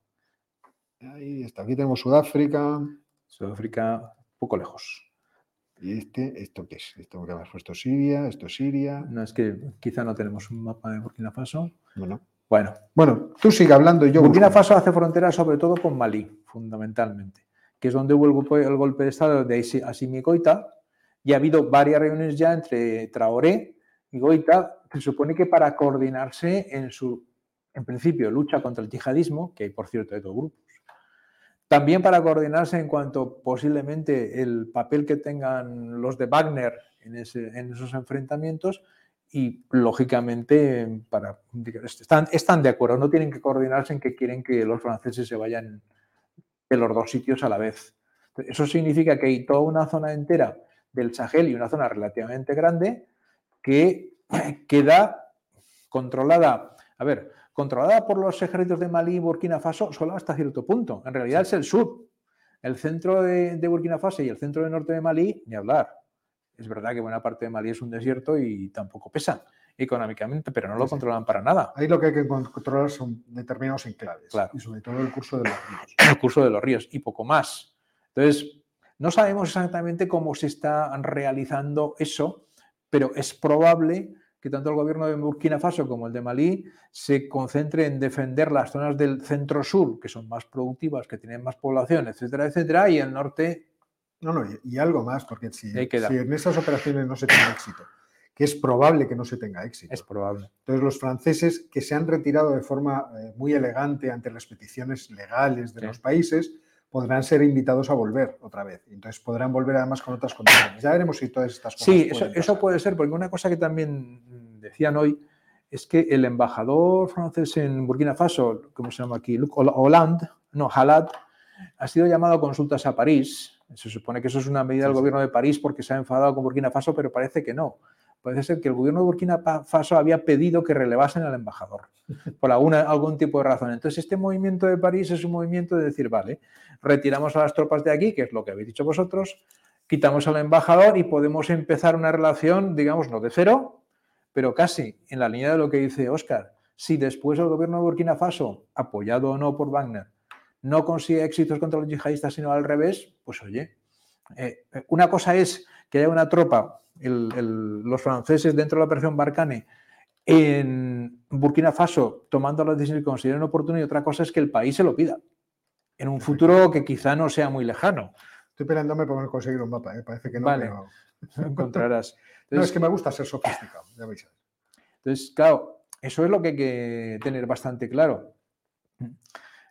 Ahí está. Aquí tenemos Sudáfrica. Sudáfrica, un poco lejos. ¿Y este? ¿Esto qué es? ¿Esto que has puesto Siria? ¿Esto es Siria? No, es que quizá no tenemos un mapa de Burkina Faso. Bueno. Bueno, bueno, tú sigue hablando y yo. Burkina Faso hace frontera sobre todo con Malí, fundamentalmente, que es donde hubo el golpe, de Estado de Assimi Goita y ha habido varias reuniones ya entre Traoré y Goita, que se supone que para coordinarse en su, en principio, lucha contra el yihadismo, que hay por cierto de dos grupos. También para coordinarse en cuanto posiblemente el papel que tengan los de Wagner en, en esos enfrentamientos y lógicamente para, están, están de acuerdo, no tienen que coordinarse en que quieren que los franceses se vayan de los dos sitios a la vez. Eso significa que hay toda una zona entera del Sahel y una zona relativamente grande que *clears throat* queda controlada, a ver, controlada por los ejércitos de Malí y Burkina Faso solo hasta cierto punto. En realidad es el sur. El centro de, de Burkina Faso y el centro del norte de Malí, ni hablar. Es verdad que buena parte de Mali es un desierto y tampoco pesa económicamente, pero no lo controlan para nada. Ahí lo que hay que controlar son determinados enclaves y sobre todo el curso de los ríos. *clears throat* El curso de los ríos y poco más. Entonces, no sabemos exactamente cómo se está realizando eso, pero es probable que tanto el gobierno de Burkina Faso como el de Malí se concentre en defender las zonas del centro-sur, que son más productivas, que tienen más población, etcétera, etcétera, y el norte... No, no, y, algo más, porque si, si en esas operaciones no se tiene éxito, que es probable que no se tenga éxito. Es probable. Entonces, los franceses que se han retirado de forma eh, muy elegante ante las peticiones legales de los países, podrán ser invitados a volver otra vez. Entonces podrán volver además con otras condiciones. Ya veremos si todas estas cosas. Sí, eso, puede ser, porque una cosa que también decían hoy es que el embajador francés en Burkina Faso, ¿cómo se llama aquí? Hollande, no, Halad, ha sido llamado a consultas a París. Se supone que eso es una medida del gobierno de París porque se ha enfadado con Burkina Faso, pero parece que no parece ser que el gobierno de Burkina Faso había pedido que relevasen al embajador *laughs* por alguna, algún tipo de razón. Entonces, este movimiento de París es un movimiento de decir, vale, retiramos a las tropas de aquí, que es lo que habéis dicho vosotros, quitamos al embajador y podemos empezar una relación, digamos, no de cero, pero casi en la línea de lo que dice Oscar. Si después el gobierno de Burkina Faso, apoyado o no por Wagner, no consigue éxitos contra los yihadistas, sino al revés, pues oye, eh, una cosa es que haya una tropa los franceses dentro de la operación Barcane en Burkina Faso tomando las decisiones que consideren oportunas y otra cosa es que el país se lo pida en un futuro que quizá no sea muy lejano. Estoy esperándome por conseguir un mapa, ¿eh? parece que no. Vale, *laughs* encontrarás. no, es que me gusta ser sofisticado, ya veis. Entonces, claro, eso es lo que hay que tener bastante claro.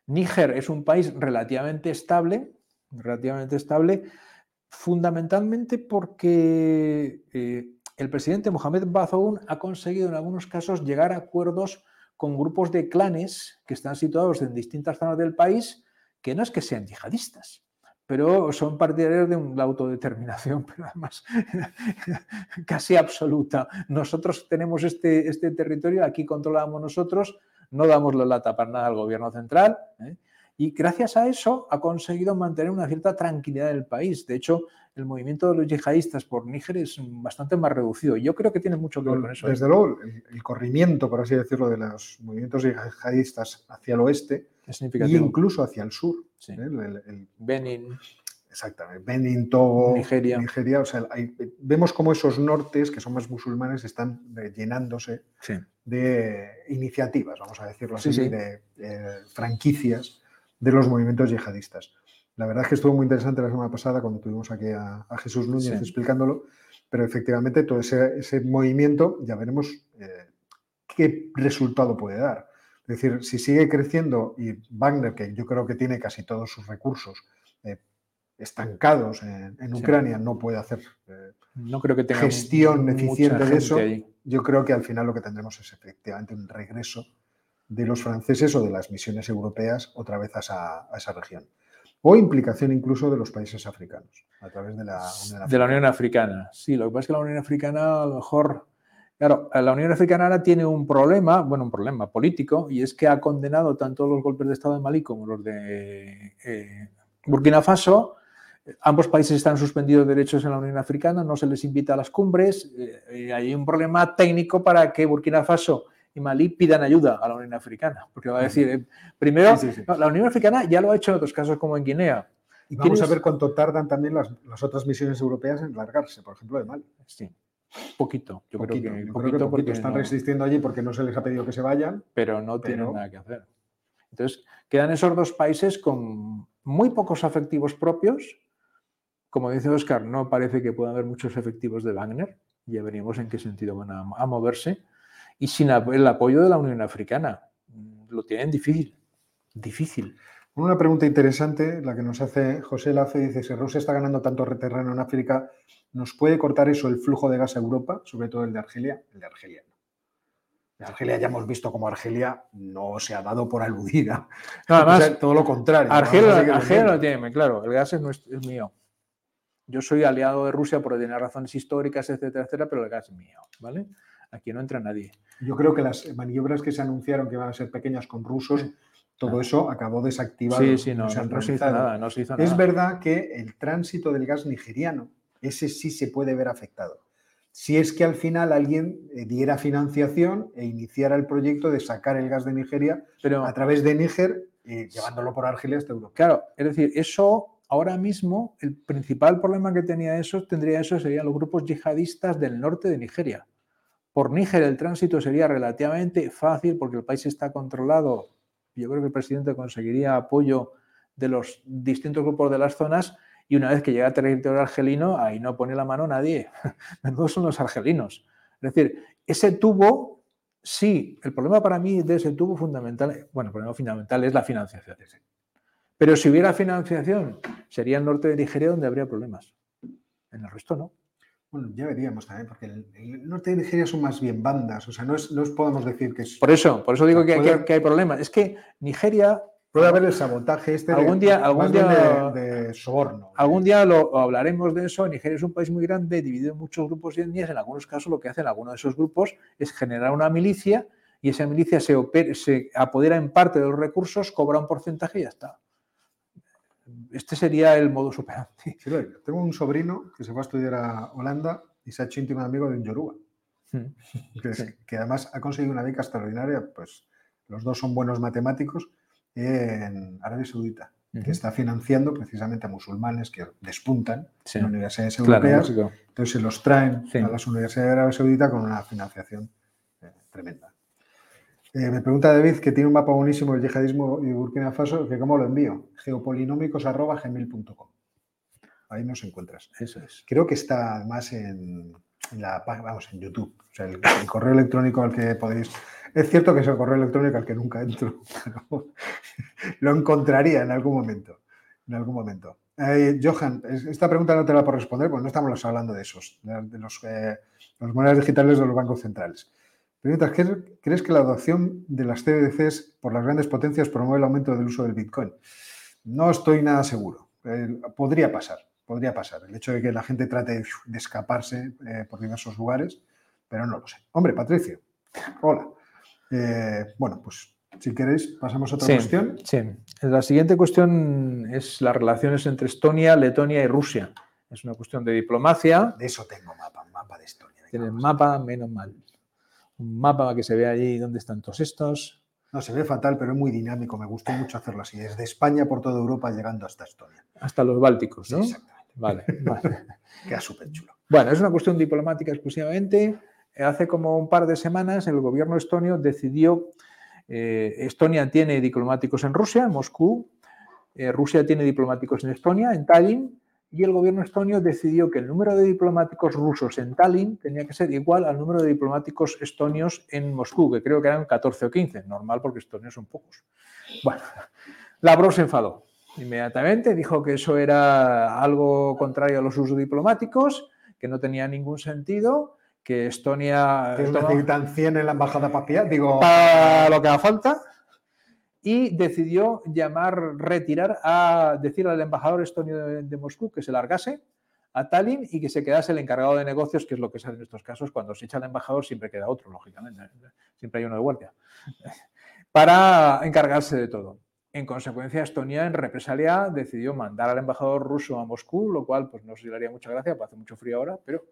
Níger es un país relativamente estable, relativamente estable, fundamentalmente porque eh, el presidente Mohamed Bazoum ha conseguido en algunos casos llegar a acuerdos con grupos de clanes que están situados en distintas zonas del país, que no es que sean yihadistas, pero son partidarios de la autodeterminación, *laughs* además casi absoluta. Nosotros tenemos este, este territorio, aquí controlamos nosotros, no damos la lata para nada al gobierno central. ¿eh? Y gracias a eso ha conseguido mantener una cierta tranquilidad en el país. De hecho, el movimiento de los yihadistas por Níger es bastante más reducido. Yo creo que tiene mucho que ver con eso. ¿eh? Desde luego, el, corrimiento, por así decirlo, de los movimientos yihadistas hacia el oeste e incluso hacia el sur. ¿eh? El, Benin. Exactamente. Benin, Togo, Nigeria. Nigeria o sea, vemos cómo esos nortes, que son más musulmanes, están llenándose de iniciativas, vamos a decirlo así, de franquicias de los movimientos yihadistas. La verdad es que estuvo muy interesante la semana pasada cuando tuvimos aquí a, Jesús Núñez explicándolo, pero efectivamente todo ese, movimiento ya veremos eh, qué resultado puede dar. Es decir, si sigue creciendo y Wagner, que yo creo que tiene casi todos sus recursos eh, estancados en, Ucrania, no puede hacer eh, no creo que tenga gestión eficiente de eso, yo creo que al final lo que tendremos es efectivamente un regreso de los franceses o de las misiones europeas otra vez a esa, región. O implicación incluso de los países africanos a través de la Unión Africana. De la Unión Africana, sí. Lo que pasa es que la Unión Africana a lo mejor... Claro, la Unión Africana tiene un problema, bueno, un problema político, y es que ha condenado tanto los golpes de Estado de Malí como los de eh, Burkina Faso. Ambos países están suspendidos de derechos en la Unión Africana, no se les invita a las cumbres. Eh, hay un problema técnico para que Burkina Faso y Malí pidan ayuda a la Unión Africana. Porque va a decir, eh, primero, la Unión Africana ya lo ha hecho en otros casos como en Guinea. Y vamos a ver cuánto tardan también las, otras misiones europeas en largarse, por ejemplo, de Mali. Sí. Poquito, yo creo que, poquito, porque están resistiendo allí porque no se les ha pedido que se vayan. Pero no tienen nada que hacer. Entonces, quedan esos dos países con muy pocos efectivos propios. Como dice Oscar, no parece que pueda haber muchos efectivos de Wagner. Ya veríamos en qué sentido van a moverse y sin el apoyo de la Unión Africana. Lo tienen difícil, difícil. Una pregunta interesante, la que nos hace José Lace, dice, si Rusia está ganando tanto terreno en África, ¿nos puede cortar eso el flujo de gas a Europa, sobre todo el de Argelia? El de Argelia no. De Argelia ya hemos visto cómo Argelia no se ha dado por aludida. Además, *laughs* todo lo contrario. Argelia, Argelia lo tiene, claro, el gas es, es mío. Yo soy aliado de Rusia por tener razones históricas, etcétera, etcétera, pero el gas es mío, ¿vale? Aquí no entra nadie. Yo creo que las maniobras que se anunciaron que iban a ser pequeñas con rusos, todo eso acabó desactivado. Sí, sí, no, no, se, hizo nada, no se hizo Es verdad que el tránsito del gas nigeriano, ese sí se puede ver afectado. Si es que al final alguien eh, diera financiación e iniciara el proyecto de sacar el gas de Nigeria Pero, a través de Níger, y llevándolo por Argelia hasta Europa. Claro, es decir, eso ahora mismo, el principal problema que tenía eso, tendría eso, serían los grupos yihadistas del norte de Nigeria Por Níger el tránsito sería relativamente fácil porque el país está controlado. Yo creo que el presidente conseguiría apoyo de los distintos grupos de las zonas y una vez que llega a territorio argelino, ahí no pone la mano nadie. *laughs* Menudos son los argelinos. Es decir, ese tubo, sí, el problema para mí de ese tubo fundamental, bueno, el problema fundamental es la financiación. Pero si hubiera financiación, sería el norte de Nigeria donde habría problemas. En el resto no. Bueno, ya veríamos también, porque el, norte de Nigeria son más bien bandas, o sea, no, es, no podemos decir que es... Por eso, por eso digo que, hay problemas. Es que Nigeria... Puede haber el sabotaje este algún día, algún día, de, soborno. Algún día lo, hablaremos de eso. Nigeria es un país muy grande, dividido en muchos grupos y etnias. En algunos casos lo que hacen algunos de esos grupos es generar una milicia y esa milicia se, se apodera en parte de los recursos, cobra un porcentaje y ya está. Este sería el modo operandi. tengo un sobrino que se va a estudiar a Holanda y se ha hecho íntimo amigo de un Yoruba, hmm. que, además ha conseguido una beca extraordinaria, pues los dos son buenos matemáticos, en Arabia Saudita, que está financiando precisamente a musulmanes que despuntan en universidades europeas, entonces se los traen a las universidades de Arabia Saudita con una financiación eh, tremenda. Eh, me pregunta David que tiene un mapa buenísimo del yihadismo y Burkina Faso, que cómo lo envío. geopolinómicos.gmail.com. Ahí nos encuentras. Eso es. Creo que está más en, la vamos, en YouTube. O sea, el, correo electrónico al que podéis. Es cierto que es el correo electrónico al que nunca entro, *laughs* pero lo encontraría en algún momento. En algún momento. Eh, Johan, esta pregunta no te la puedo responder, porque no estamos hablando de esos, de, los, eh, las monedas digitales de los bancos centrales. ¿Crees que la adopción de las CBDCs por las grandes potencias promueve el aumento del uso del Bitcoin? No estoy nada seguro. Eh, podría pasar, podría pasar. El hecho de que la gente trate de escaparse eh, por diversos lugares, pero no lo sé. Hombre, Patricio, hola. Eh, bueno, pues si queréis, pasamos a otra cuestión. Sí, la siguiente cuestión es las relaciones entre Estonia, Letonia y Rusia. Es una cuestión de diplomacia. De eso tengo mapa, mapa de Estonia. Tienes mapa, menos mal un mapa para que se vea allí dónde están todos estos. No, se ve fatal, pero es muy dinámico. Me gustó mucho hacerlo así. Desde España por toda Europa llegando hasta Estonia. Hasta los Bálticos, ¿no? exactamente. Vale, vale. *laughs* Queda súper chulo. Bueno, es una cuestión diplomática exclusivamente. Hace como un par de semanas el gobierno estonio decidió, eh, Estonia tiene diplomáticos en Rusia, en Moscú, eh, Rusia tiene diplomáticos en Estonia, en Tallinn, y el gobierno estonio decidió que el número de diplomáticos rusos en Tallinn tenía que ser igual al número de diplomáticos estonios en Moscú, que creo que eran 14 o 15, normal porque estonios son pocos. Bueno, *laughs* Lavrov se enfadó inmediatamente, dijo que eso era algo contrario a los usos diplomáticos, que no tenía ningún sentido, que Estonia... ¿Que necesitan 100 en la embajada papía? Digo... Para lo que haga falta y decidió llamar, retirar, a decir al embajador estonio de, Moscú que se largase a Tallinn y que se quedase el encargado de negocios, que es lo que se hace en estos casos. Cuando se echa el embajador siempre queda otro, lógicamente. Siempre hay uno de guardia. *laughs* Para encargarse de todo. En consecuencia, Estonia, en represalia, decidió mandar al embajador ruso a Moscú, lo cual pues no se le haría mucha gracia, porque hace mucho frío ahora, pero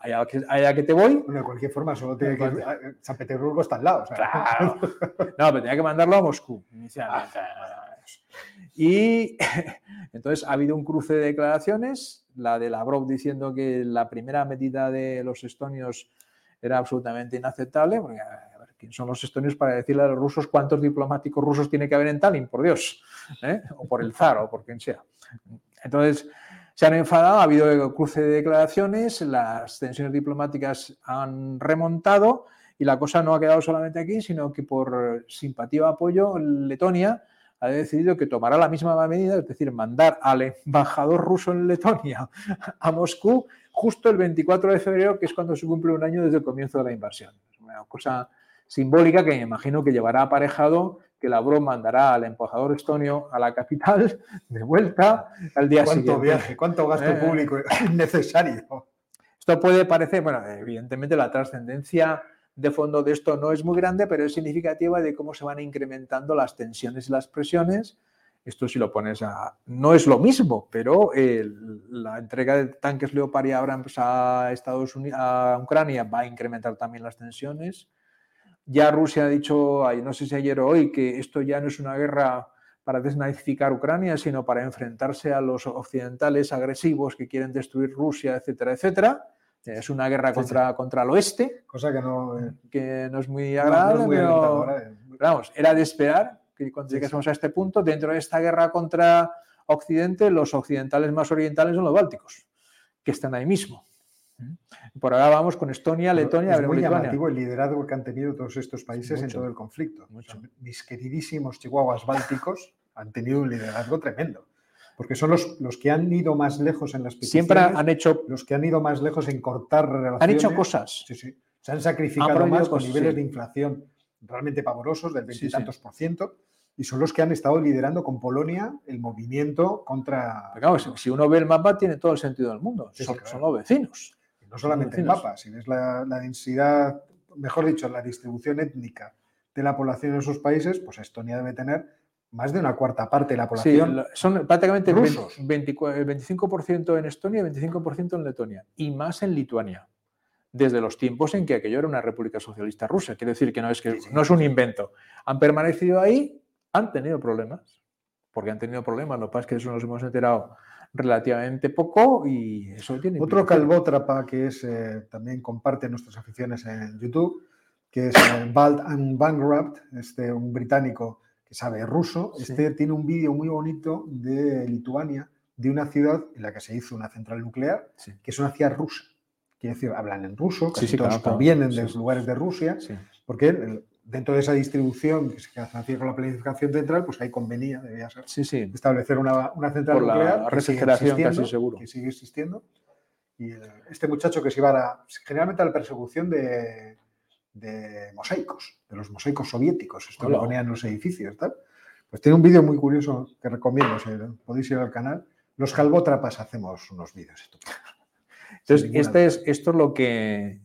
allá, que, te voy. de cualquier forma, solo tiene que. San Petersburgo está al lado. Claro. *laughs* No, pero tenía que mandarlo a Moscú inicialmente. Y *laughs* entonces ha habido un cruce de declaraciones, la de Lavrov diciendo que la primera medida de los estonios era absolutamente inaceptable, porque a ver, ¿quién son los estonios para decirle a los rusos cuántos diplomáticos rusos tiene que haber en Tallinn? Por Dios, ¿eh? o por el zar, o por quien sea. Entonces, se han enfadado, ha habido cruce de declaraciones, las tensiones diplomáticas han remontado y la cosa no ha quedado solamente aquí, sino que por simpatía o apoyo, Letonia ha decidido que tomará la misma medida, es decir, mandar al embajador ruso en Letonia a Moscú justo el 24 de febrero, que es cuando se cumple un año desde el comienzo de la invasión. Es una cosa simbólica que me imagino que llevará aparejado que la broma mandará al embajador estonio a la capital *laughs* de vuelta al día ¿Cuánto siguiente. viaje, cuánto gasto eh. público *laughs* innecesario? Esto puede parecer, bueno, evidentemente la trascendencia de fondo de esto no es muy grande, pero es significativa de cómo se van incrementando las tensiones y las presiones. Esto si lo pones a... No es lo mismo, pero la entrega de tanques Leopard y Abrams a, Estados Unidos, a Ucrania va a incrementar también las tensiones. Ya Rusia ha dicho, no sé si ayer o hoy, que esto ya no es una guerra para desnazificar Ucrania, sino para enfrentarse a los occidentales agresivos que quieren destruir Rusia, etcétera, etcétera. Es una guerra contra, contra el oeste. Cosa que no, eh, que no es muy agradable, pero, vamos, era de esperar que cuando lleguemos a este punto, dentro de esta guerra contra Occidente, los occidentales más orientales son los bálticos, que están ahí mismo. Por ahora vamos con Estonia, Letonia, Es muy llamativo el liderazgo que han tenido todos estos países en todo el conflicto. mis queridísimos chihuahuas bálticos han tenido un liderazgo tremendo. Porque son los, los que han ido más lejos en las peticiones. Siempre han hecho. Los que han ido más lejos en cortar relaciones. Han hecho cosas. Sí, sí. Se han sacrificado más con niveles de inflación realmente pavorosos, del veintitantos por ciento y son los que han estado liderando con Polonia el movimiento contra. si uno ve el mapa, tiene todo el sentido del mundo. son, los vecinos. No solamente el mapa, si ves la, densidad, mejor dicho, la distribución étnica de la población en esos países, pues Estonia debe tener más de una cuarta parte de la población. son prácticamente rusos. el 25% en Estonia y 25% en Letonia, y más en Lituania desde los tiempos en que aquello era una república socialista rusa. Quiere decir que no es, que, no es un invento. Han permanecido ahí han tenido problemas, porque han tenido problemas, lo que pasa es que eso nos hemos enterado relativamente poco y eso tiene... Otro calvótrapa que es, eh, también comparte nuestras aficiones en YouTube, que es eh, Bald and Bankrupt, este, un británico que sabe ruso, este tiene un vídeo muy bonito de Lituania, de una ciudad en la que se hizo una central nuclear, que es una ciudad rusa. Quiere decir, hablan en ruso, casi todos provienen de los lugares de Rusia, porque dentro de esa distribución que se hace con la planificación central, pues ahí convenía, debía ser, establecer una, central nuclear. La refrigeración casi seguro. Que sigue existiendo. Y este muchacho que se iba a, generalmente a la persecución de, mosaicos, de los mosaicos soviéticos, esto lo ponían en los edificios, tal. Pues tiene un vídeo muy curioso que recomiendo, si podéis ir al canal. Los calvótrapas hacemos unos vídeos Entonces, este es, esto es lo que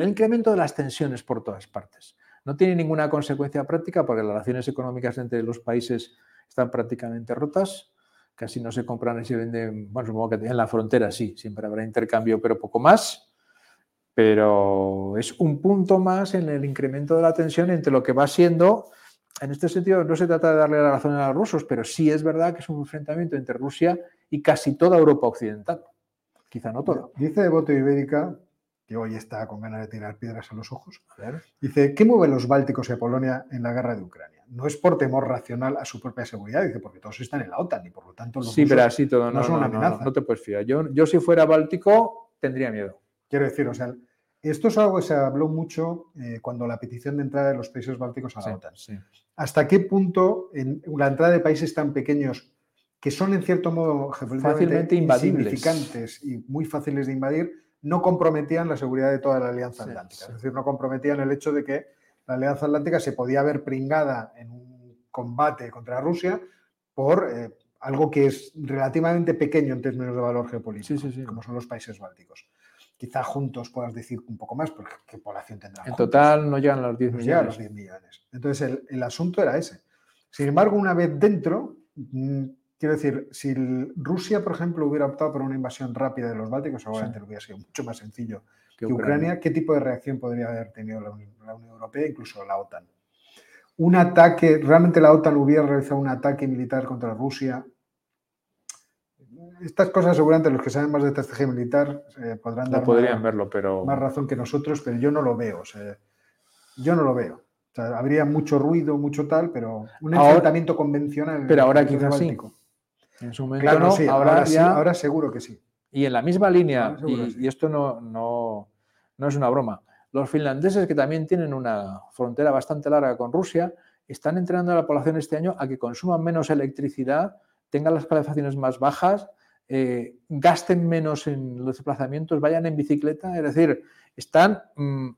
el incremento de las tensiones por todas partes. No tiene ninguna consecuencia práctica porque las relaciones económicas entre los países están prácticamente rotas, casi no se compran y se venden, bueno, supongo que en la frontera sí, siempre habrá intercambio, pero poco más. Pero es un punto más en el incremento de la tensión entre lo que va siendo, en este sentido no se trata de darle la razón a los rusos, pero sí es verdad que es un enfrentamiento entre Rusia y casi toda Europa occidental. Quizá no toda. Dice Devoto Ibérica que hoy está con ganas de tirar piedras a los ojos. Dice, ¿qué mueve los bálticos y a Polonia en la guerra de Ucrania? No es por temor racional a su propia seguridad, dice, porque todos están en la OTAN y por lo tanto los sí, pero así todo, no, son una amenaza. No, te puedes fiar. Yo, yo si fuera báltico tendría miedo. Quiero decir, o sea, esto es algo que se habló mucho eh, cuando la petición de entrada de los países bálticos a la OTAN. ¿Hasta qué punto en la entrada de países tan pequeños que son en cierto modo fácilmente invadibles y muy fáciles de invadir, no comprometían la seguridad de toda la Alianza Atlántica. Es decir, no comprometían el hecho de que la Alianza Atlántica se podía ver pringada en un combate contra Rusia por eh, algo que es relativamente pequeño en términos de valor geopolítico, como son los países bálticos. Quizá juntos puedas decir un poco más, porque ¿qué población tendrán? En total no llegan a los 10 millones. los 10 millones. Entonces, el, el asunto era ese. Sin embargo, una vez dentro, mm, Quiero decir, si Rusia, por ejemplo, hubiera optado por una invasión rápida de los Bálticos, seguramente hubiera sido mucho más sencillo que, Ucrania. ¿Qué tipo de reacción podría haber tenido la Unión, Europea, incluso la OTAN? Un ataque, realmente la OTAN hubiera realizado un ataque militar contra Rusia. Estas cosas seguramente los que saben más de estrategia militar eh, podrán dar podrían verlo, pero... más razón que nosotros, pero yo no lo veo. yo no lo veo. habría mucho ruido, mucho tal, pero un enfrentamiento convencional. Pero ahora quizás sí. En su momento no, ahora, ahora, seguro que sí. Y en la misma línea, y, esto no, no, no es una broma, los finlandeses que también tienen una frontera bastante larga con Rusia, están entrenando a la población este año a que consuman menos electricidad, tengan las calefacciones más bajas, eh, gasten menos en los desplazamientos, vayan en bicicleta, es decir, están mm,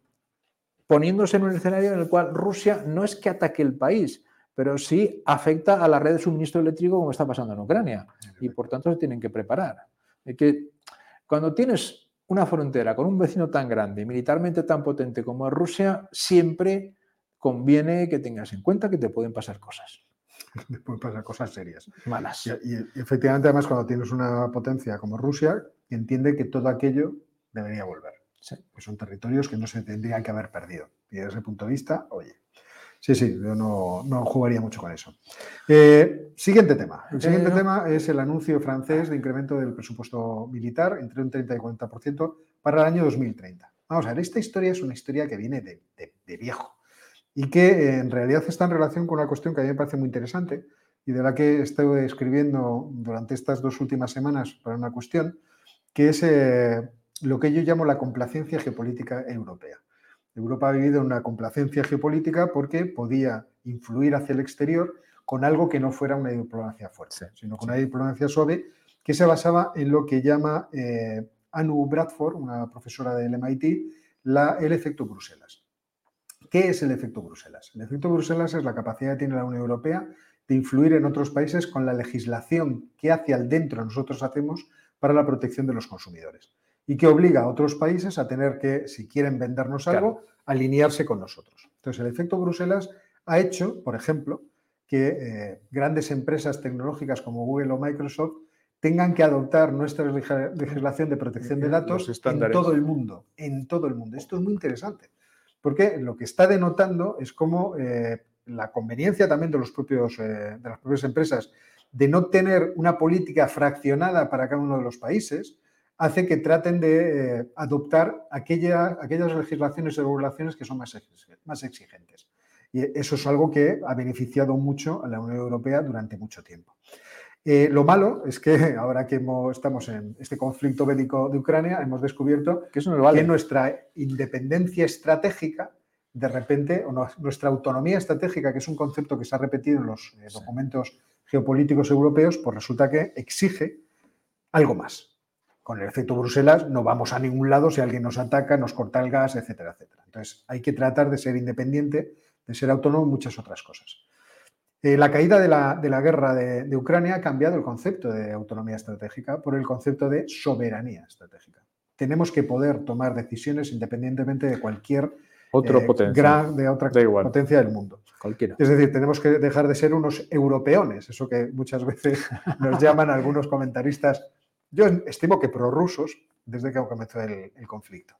poniéndose en un escenario en el cual Rusia no es que ataque el país, pero sí afecta a la red de suministro eléctrico como está pasando en Ucrania. Y por tanto se tienen que preparar. que cuando tienes una frontera con un vecino tan grande, militarmente tan potente como es Rusia, siempre conviene que tengas en cuenta que te pueden pasar cosas. *laughs* Te pueden pasar cosas serias. Malas. Y, efectivamente, además, cuando tienes una potencia como Rusia, entiende que todo aquello debería volver. Sí. son territorios que no se tendrían que haber perdido. Y desde ese punto de vista, oye, Sí, sí, yo no, jugaría mucho con eso. Eh, siguiente tema. El siguiente tema es el anuncio francés de incremento del presupuesto militar entre un 30 y 40% para el año 2030. Vamos a ver, esta historia es una historia que viene de, viejo y que eh, en realidad está en relación con una cuestión que a mí me parece muy interesante y de la que estoy escribiendo durante estas dos últimas semanas para una cuestión, que es eh, lo que yo llamo la complacencia geopolítica europea. Europa ha vivido una complacencia geopolítica porque podía influir hacia el exterior con algo que no fuera una diplomacia fuerte, sino con una diplomacia suave que se basaba en lo que llama eh, Anu Bradford, una profesora del MIT, la, el efecto Bruselas. ¿Qué es el efecto Bruselas? El efecto Bruselas es la capacidad que tiene la Unión Europea de influir en otros países con la legislación que hacia el dentro nosotros hacemos para la protección de los consumidores y que obliga a otros países a tener que, si quieren vendernos algo, alinearse con nosotros. Entonces, el efecto Bruselas ha hecho, por ejemplo, que eh, grandes empresas tecnológicas como Google o Microsoft tengan que adoptar nuestra legislación de protección de datos en todo el mundo, en todo el mundo. Esto es muy interesante, porque lo que está denotando es cómo eh, la conveniencia también de, los propios, eh, de las propias empresas de no tener una política fraccionada para cada uno de los países, hace que traten de eh, adoptar aquellas legislaciones y regulaciones que son más, más exigentes. Y eso es algo que ha beneficiado mucho a la Unión Europea durante mucho tiempo. Eh, lo malo es que *laughs* ahora que estamos en este conflicto bélico de Ucrania, hemos descubierto que, nuestra independencia estratégica, de repente, o nuestra autonomía estratégica, que es un concepto que se ha repetido en los eh, documentos geopolíticos europeos, pues resulta que exige algo más con el efecto Bruselas no vamos a ningún lado si alguien nos ataca, nos corta el gas, etcétera, etcétera. Entonces hay que tratar de ser independiente, de ser autónomo en muchas otras cosas. Eh, la caída de la, guerra de, Ucrania ha cambiado el concepto de autonomía estratégica por el concepto de soberanía estratégica. Tenemos que poder tomar decisiones independientemente de cualquier Otro eh, gran, de otra potencia del mundo. Cualquiera. Es decir, tenemos que dejar de ser unos europeones, eso que muchas veces nos llaman algunos comentaristas yo estimo que prorrusos desde que comenzó el, conflicto.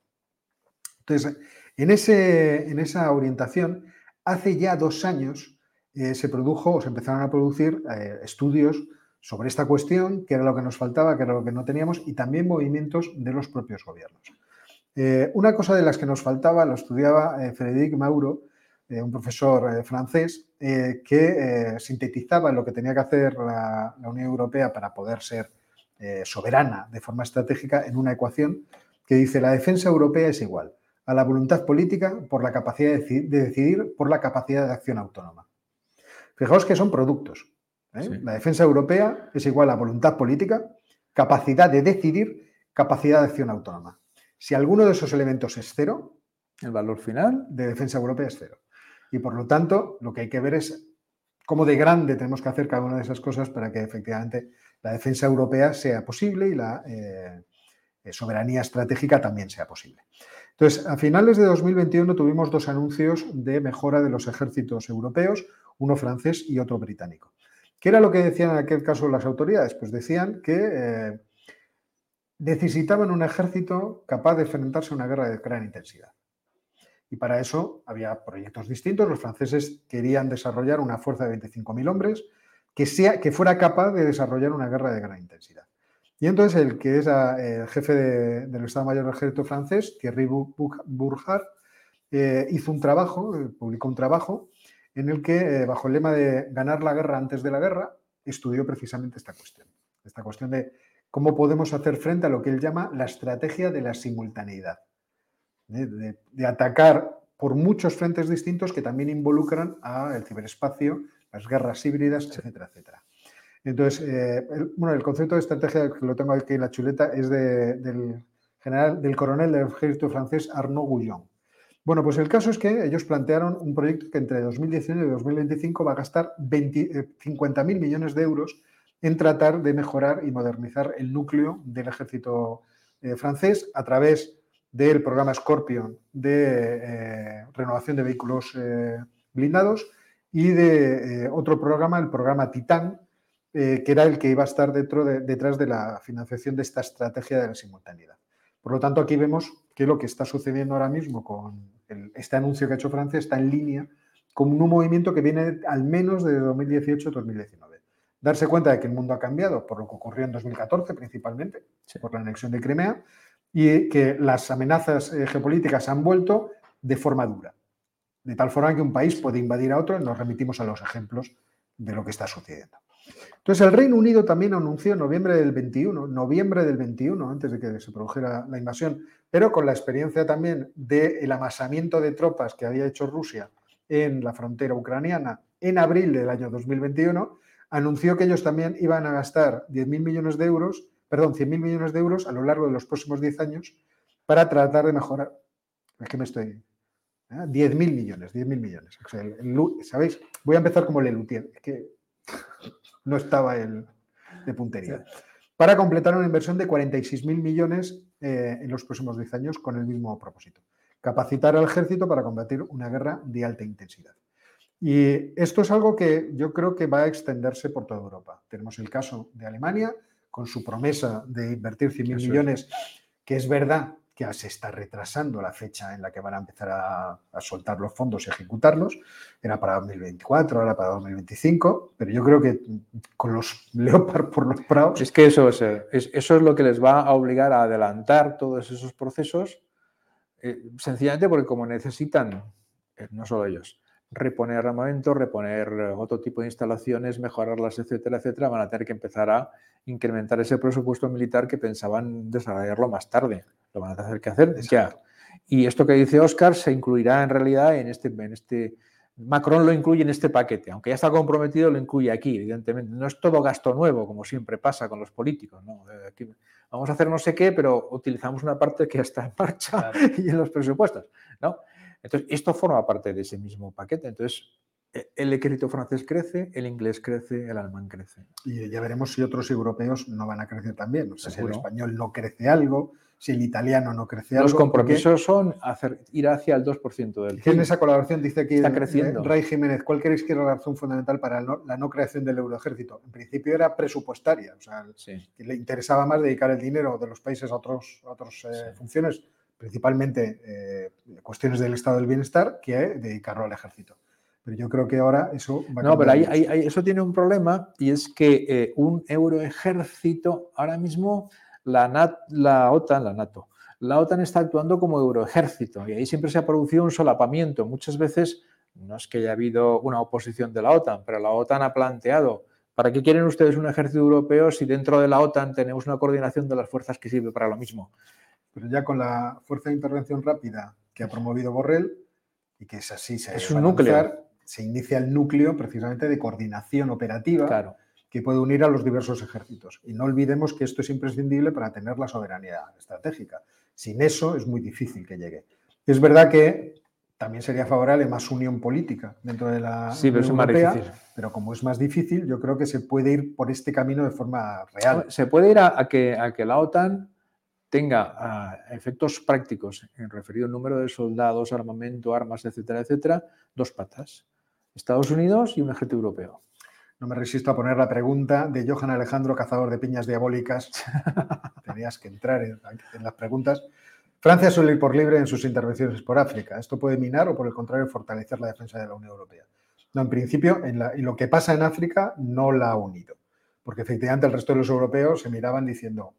Entonces, en, ese, en, esa orientación, hace ya dos años eh, se produjo o se empezaron a producir eh, estudios sobre esta cuestión, qué era lo que nos faltaba, qué era lo que no teníamos, y también movimientos de los propios gobiernos. Eh, una cosa de las que nos faltaba, lo estudiaba Frédéric Mauro, un profesor francés, que sintetizaba lo que tenía que hacer la Unión Europea para poder ser eh, soberana de forma estratégica en una ecuación que dice la defensa europea es igual a la voluntad política por la capacidad de decidir, por la capacidad de acción autónoma. Fijaos que son productos. ¿eh? La defensa europea es igual a voluntad política, capacidad de decidir, capacidad de acción autónoma. Si alguno de esos elementos es cero, el valor final de defensa europea es cero. Y por lo tanto, lo que hay que ver es cómo de grande tenemos que hacer cada una de esas cosas para que efectivamente la defensa europea sea posible y la eh, eh, soberanía estratégica también sea posible. Entonces, a finales de 2021 tuvimos dos anuncios de mejora de los ejércitos europeos, uno francés y otro británico. ¿Qué era lo que decían en aquel caso las autoridades? Pues decían que eh, necesitaban un ejército capaz de enfrentarse a una guerra de gran intensidad. Y para eso había proyectos distintos. Los franceses querían desarrollar una fuerza de 25.000 hombres, que, fuera capaz de desarrollar una guerra de gran intensidad. Y entonces el que es el jefe del Estado Mayor del Ejército francés, Thierry Bourgard, eh, hizo un trabajo, eh, publicó un trabajo en el que, eh, bajo el lema de ganar la guerra antes de la guerra, estudió precisamente esta cuestión. Esta cuestión de cómo podemos hacer frente a lo que él llama la estrategia de la simultaneidad. De, de atacar por muchos frentes distintos que también involucran al ciberespacio, las guerras híbridas, etcétera, etcétera. Entonces, eh, el, bueno, el concepto de estrategia, que lo tengo aquí en la chuleta, es del general, del coronel del ejército francés Arnaud Gouillon. Bueno, pues el caso es que ellos plantearon un proyecto que entre 2019 y 2025 va a gastar 50.000 eh, millones de euros en tratar de mejorar y modernizar el núcleo del ejército eh, francés a través del programa Scorpion de renovación de vehículos blindados y de eh, otro programa, el programa Titán, eh, que era el que iba a estar dentro detrás de la financiación de esta estrategia de la simultaneidad. Por lo tanto, aquí vemos que lo que está sucediendo ahora mismo con este anuncio que ha hecho Francia está en línea con un movimiento que viene al menos de 2018-2019. Darse cuenta de que el mundo ha cambiado por lo que ocurrió en 2014 principalmente, por la anexión de Crimea, y que las amenazas eh, geopolíticas han vuelto de forma dura. De tal forma que un país puede invadir a otro nos remitimos a los ejemplos de lo que está sucediendo. Entonces, el Reino Unido también anunció en noviembre del 21, noviembre del 21, antes de que se produjera la invasión, pero con la experiencia también del amasamiento de tropas que había hecho Rusia en la frontera ucraniana en abril del año 2021, anunció que ellos también iban a gastar 10.000 millones de euros, perdón, 100.000 millones de euros a lo largo de los próximos 10 años para tratar de mejorar. Es que me estoy. 10.000 ¿eh? millones, 10.000 millones. ¿Sabéis? Voy a empezar como Lelutier. Es que *laughs* no estaba el de puntería. Para completar una inversión de 46.000 millones eh, en los próximos 10 años con el mismo propósito. Capacitar al ejército para combatir una guerra de alta intensidad. Y esto es algo que yo creo que va a extenderse por toda Europa. Tenemos el caso de Alemania, con su promesa de invertir 100.000 millones, que es verdad que se está retrasando la fecha en la que van a empezar a, soltar los fondos y ejecutarlos. Era para 2024, ahora para 2025, pero yo creo que con los *laughs* Leopard por los Prados... Es que eso es, eso es lo que les va a obligar a adelantar todos esos procesos, eh, sencillamente porque como necesitan, eh, no solo ellos, reponer armamento, reponer otro tipo de instalaciones, mejorarlas, etcétera, etcétera, van a tener que empezar a incrementar ese presupuesto militar que pensaban desarrollarlo más tarde. Lo van a tener que hacer ya. Y esto que dice Oscar se incluirá en realidad en este, en este. Macron lo incluye en este paquete, aunque ya está comprometido, lo incluye aquí, evidentemente. No es todo gasto nuevo, como siempre pasa con los políticos. Eh, vamos a hacer no sé qué, pero utilizamos una parte que ya está en marcha *laughs* y en los presupuestos. ¿no? Entonces, esto forma parte de ese mismo paquete. Entonces, e, el ejército francés crece, el inglés crece, el alemán crece. Y ya veremos si otros europeos no van a crecer también. O sea, si el español no crece algo, si el italiano no crece algo. Los compromisos son hacer, ir hacia el 2% del. En esa colaboración dice aquí Está creciendo. Ray Jiménez, ¿cuál creéis que era la razón fundamental para la no creación del euroejército? En principio era presupuestaria, o sea, que le interesaba más dedicar el dinero de los países a otras otros, eh, funciones principalmente eh, cuestiones del estado del bienestar, que dedicarlo al ejército. Pero yo creo que ahora eso va a No, pero ahí, eso tiene un problema y es que eh, un euroejército, ahora mismo la, la OTAN, la NATO, la OTAN está actuando como euroejército y ahí siempre se ha producido un solapamiento. Muchas veces no es que haya habido una oposición de la OTAN, pero la OTAN ha planteado, ¿para qué quieren ustedes un ejército europeo si dentro de la OTAN tenemos una coordinación de las fuerzas que sirve para lo mismo? Pero ya con la fuerza de intervención rápida que ha promovido Borrell, y que es así, se, es un núcleo. se inicia el núcleo precisamente de coordinación operativa que puede unir a los diversos ejércitos. Y no olvidemos que esto es imprescindible para tener la soberanía estratégica. Sin eso es muy difícil que llegue. Es verdad que también sería favorable más unión política dentro de la sí, pero Unión Europea, pero como es más difícil, yo creo que se puede ir por este camino de forma real. Se puede ir a, que, a que la OTAN tenga ah, efectos prácticos en referido número de soldados, armamento, armas, etcétera, etcétera, dos patas. Estados Unidos y un ejército europeo. No me resisto a poner la pregunta de Johan Alejandro, cazador de piñas diabólicas. *laughs* Tenías que entrar en, las preguntas. Francia suele ir por libre en sus intervenciones por África. ¿Esto puede minar o, por el contrario, fortalecer la defensa de la Unión Europea? No, en principio, en, lo que pasa en África no la ha unido. Porque efectivamente el resto de los europeos se miraban diciendo,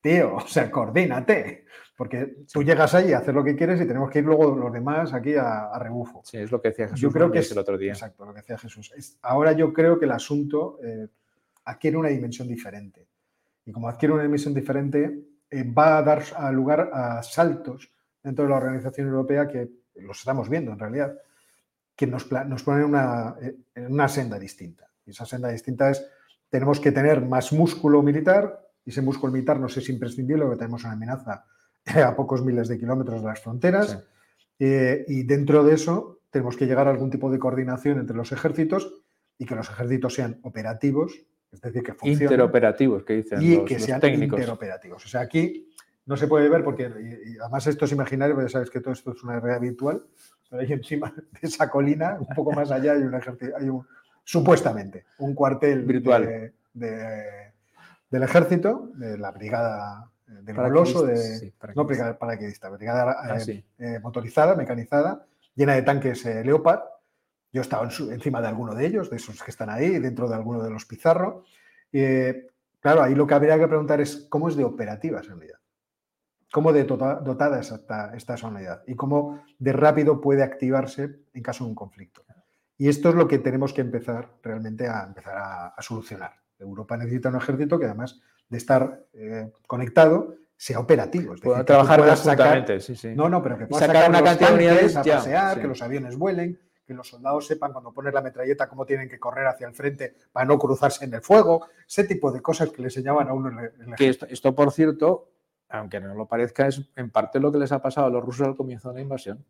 tío, o sea, coordínate. Porque tú llegas ahí a hacer lo que quieres y tenemos que ir luego los demás aquí a, rebufo. Sí, es lo que decía Jesús. Yo creo que es el otro día. Exacto, lo que decía Jesús. ahora yo creo que el asunto eh, adquiere una dimensión diferente. Y como adquiere una dimensión diferente, eh, va a dar lugar a saltos dentro de la Organización Europea que los estamos viendo en realidad, que nos, nos ponen una, eh, en una senda distinta. Y esa senda distinta es, tenemos que tener más músculo militar, y ese músculo militar nos es imprescindible porque tenemos una amenaza *laughs* a pocos miles de kilómetros de las fronteras. Eh, y dentro de eso tenemos que llegar a algún tipo de coordinación entre los ejércitos y que los ejércitos sean operativos, es decir, que funcionen. Interoperativos, que dicen y que sean interoperativos. O sea, aquí no se puede ver porque, y además esto es imaginario, porque sabes que todo esto es una realidad virtual, pero ahí *laughs* encima de esa colina, un poco más allá, hay un ejército, hay un, supuestamente, un cuartel virtual de del ejército, de la brigada eh, del Goloso, de, no brigada paraquedista, brigada ah, eh, eh, motorizada, mecanizada, llena de tanques Leopard, Yo he estado encima de alguno de ellos, de esos que están ahí, dentro de alguno de los Pizarro. Eh, claro, ahí lo que habría que preguntar es cómo es de operativa esa unidad. ¿Cómo de tota-, dotada es esta, esta unidad? Y cómo de rápido puede activarse en caso de un conflicto. Y esto es lo que tenemos que empezar realmente a empezar a, solucionar. Europa necesita un ejército que además de estar eh, conectado sea operativo. Es decir, trabajar conjuntamente, sí, sí. No, no, pero que pueda sacar, una cantidad de unidades a pasear, que los aviones vuelen, que los soldados sepan cuando ponen la metralleta cómo tienen que correr hacia el frente para no cruzarse en el fuego, ese tipo de cosas que le enseñaban a uno en el, que esto, esto, por cierto, aunque no lo parezca, es en parte lo que les ha pasado a los rusos al comienzo de la invasión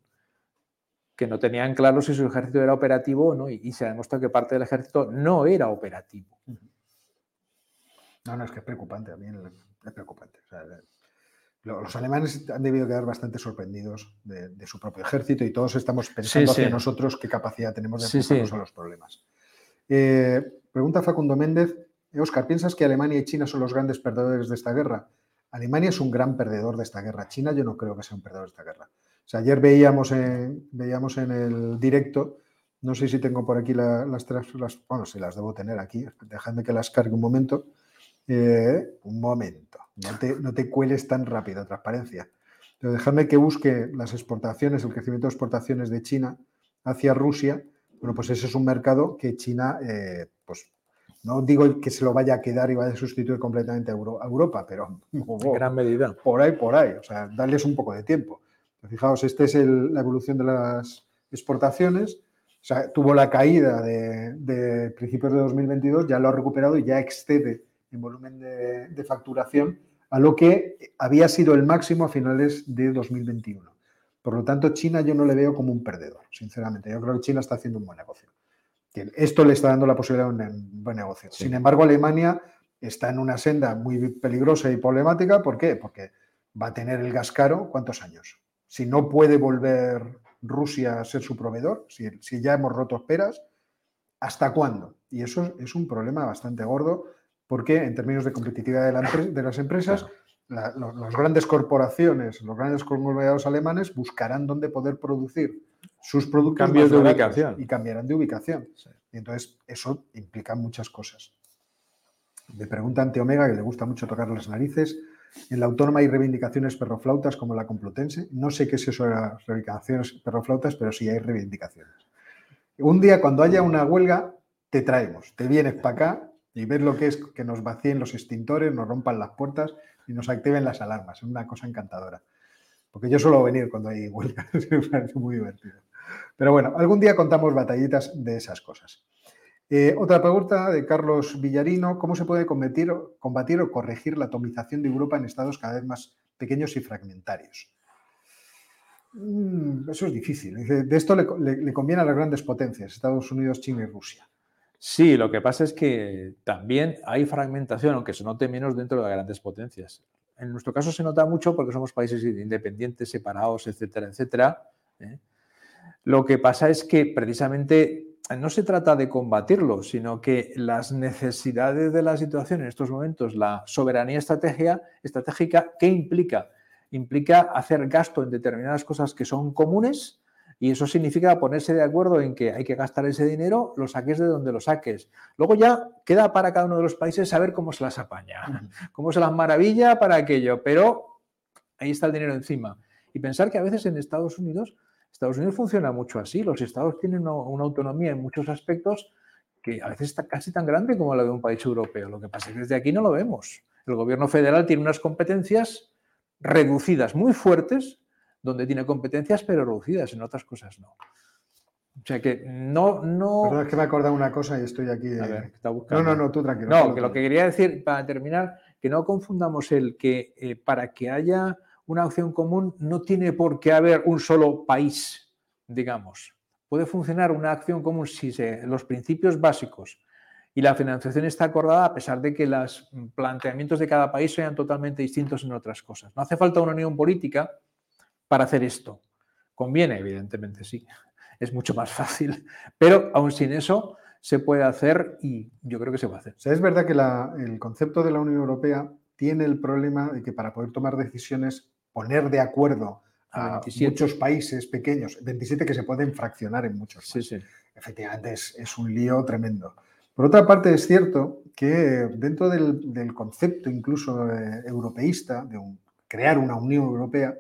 que no tenían claro si su ejército era operativo o no, y, se ha demostrado que parte del ejército no era operativo. No, no, es que es preocupante, a mí es preocupante. los alemanes han debido quedar bastante sorprendidos de, su propio ejército y todos estamos pensando hacia nosotros qué capacidad tenemos de enfrentarnos a los problemas. Eh, pregunta Facundo Méndez, Oscar, ¿piensas que Alemania y China son los grandes perdedores de esta guerra? Alemania es un gran perdedor de esta guerra. China yo no creo que sea un perdedor de esta guerra ayer veíamos en, veíamos en el directo, no sé si tengo por aquí las tres, bueno, si las debo tener aquí, dejadme que las cargue un momento. Eh, un momento, no te, no te cueles tan rápido, transparencia. Pero dejadme que busque las exportaciones, el crecimiento de exportaciones de China hacia Rusia. Bueno, pues ese es un mercado que China, eh, pues no digo que se lo vaya a quedar y vaya a sustituir completamente a, Europa, pero *laughs* en gran medida. Por ahí, por ahí. O sea, darles un poco de tiempo. Fijaos, esta es la evolución de las exportaciones. O sea, tuvo la caída de, principios de 2022, ya lo ha recuperado y ya excede en volumen de, facturación a lo que había sido el máximo a finales de 2021. Por lo tanto, China yo no le veo como un perdedor, sinceramente. Yo creo que China está haciendo un buen negocio. Esto le está dando la posibilidad de un buen negocio. Sin embargo, Alemania está en una senda muy peligrosa y problemática. ¿Por qué? Porque va a tener el gas caro, ¿cuántos años? si no puede volver Rusia a ser su proveedor, si, ya hemos roto esperas, ¿hasta cuándo? Y eso es un problema bastante gordo porque en términos de competitividad de, las empresas, las grandes corporaciones, los grandes conglomerados alemanes buscarán dónde poder producir sus productos Cambios de ubicación. y cambiarán de ubicación. Y entonces eso implica muchas cosas. Me pregunta Ante Omega, que le gusta mucho tocar las narices, en la autónoma hay reivindicaciones perroflautas como la complutense. No sé qué es eso de las reivindicaciones perroflautas, pero sí hay reivindicaciones. Un día, cuando haya una huelga, te traemos, te vienes para acá y ves lo que es que nos vacíen los extintores, nos rompan las puertas y nos activen las alarmas. Es una cosa encantadora. Porque yo suelo venir cuando hay huelga, *laughs* me parece muy divertido. Pero bueno, algún día contamos batallitas de esas cosas. Eh, otra pregunta de Carlos Villarino, ¿cómo se puede combatir, combatir, o corregir la atomización de Europa en estados cada vez más pequeños y fragmentarios? Mm, eso es difícil. De esto le, conviene a las grandes potencias, Estados Unidos, China y Rusia. Sí, lo que pasa es que también hay fragmentación, aunque se note menos dentro de las grandes potencias. En nuestro caso se nota mucho porque somos países independientes, separados, etcétera, etcétera. ¿eh? Lo que pasa es que precisamente no se trata de combatirlo, sino que las necesidades de la situación en estos momentos, la soberanía estratégica, ¿qué implica? Implica hacer gasto en determinadas cosas que son comunes y eso significa ponerse de acuerdo en que hay que gastar ese dinero, lo saques de donde lo saques. Luego ya queda para cada uno de los países saber cómo se las apaña, cómo se las maravilla para aquello, pero ahí está el dinero encima. Y pensar que a veces en Estados Unidos Estados Unidos funciona mucho así. Los estados tienen una, autonomía en muchos aspectos que a veces está casi tan grande como la de un país europeo. Lo que pasa es que desde aquí no lo vemos. El gobierno federal tiene unas competencias reducidas, muy fuertes, donde tiene competencias pero reducidas, en otras cosas no. O sea que no... no... Perdón, es que me he acordado una cosa y estoy aquí... A ver, está buscando. No, no, no, tú tranquilo. No, que lo que quería decir, para terminar, que no confundamos el que eh, para que haya una acción común no tiene por qué haber un solo país, digamos. Puede funcionar una acción común si los principios básicos y la financiación está acordada a pesar de que los planteamientos de cada país sean totalmente distintos en otras cosas. No hace falta una unión política para hacer esto. Conviene, evidentemente, sí. Es mucho más fácil. Pero aún sin eso se puede hacer y yo creo que se va a hacer. es verdad que el concepto de la Unión Europea tiene el problema de que para poder tomar decisiones poner de acuerdo a muchos países pequeños, 27 que se pueden fraccionar en muchos. Sí, sí. efectivamente es, un lío tremendo. Por otra parte, es cierto que dentro del, concepto incluso eh, europeísta, de crear una Unión Europea,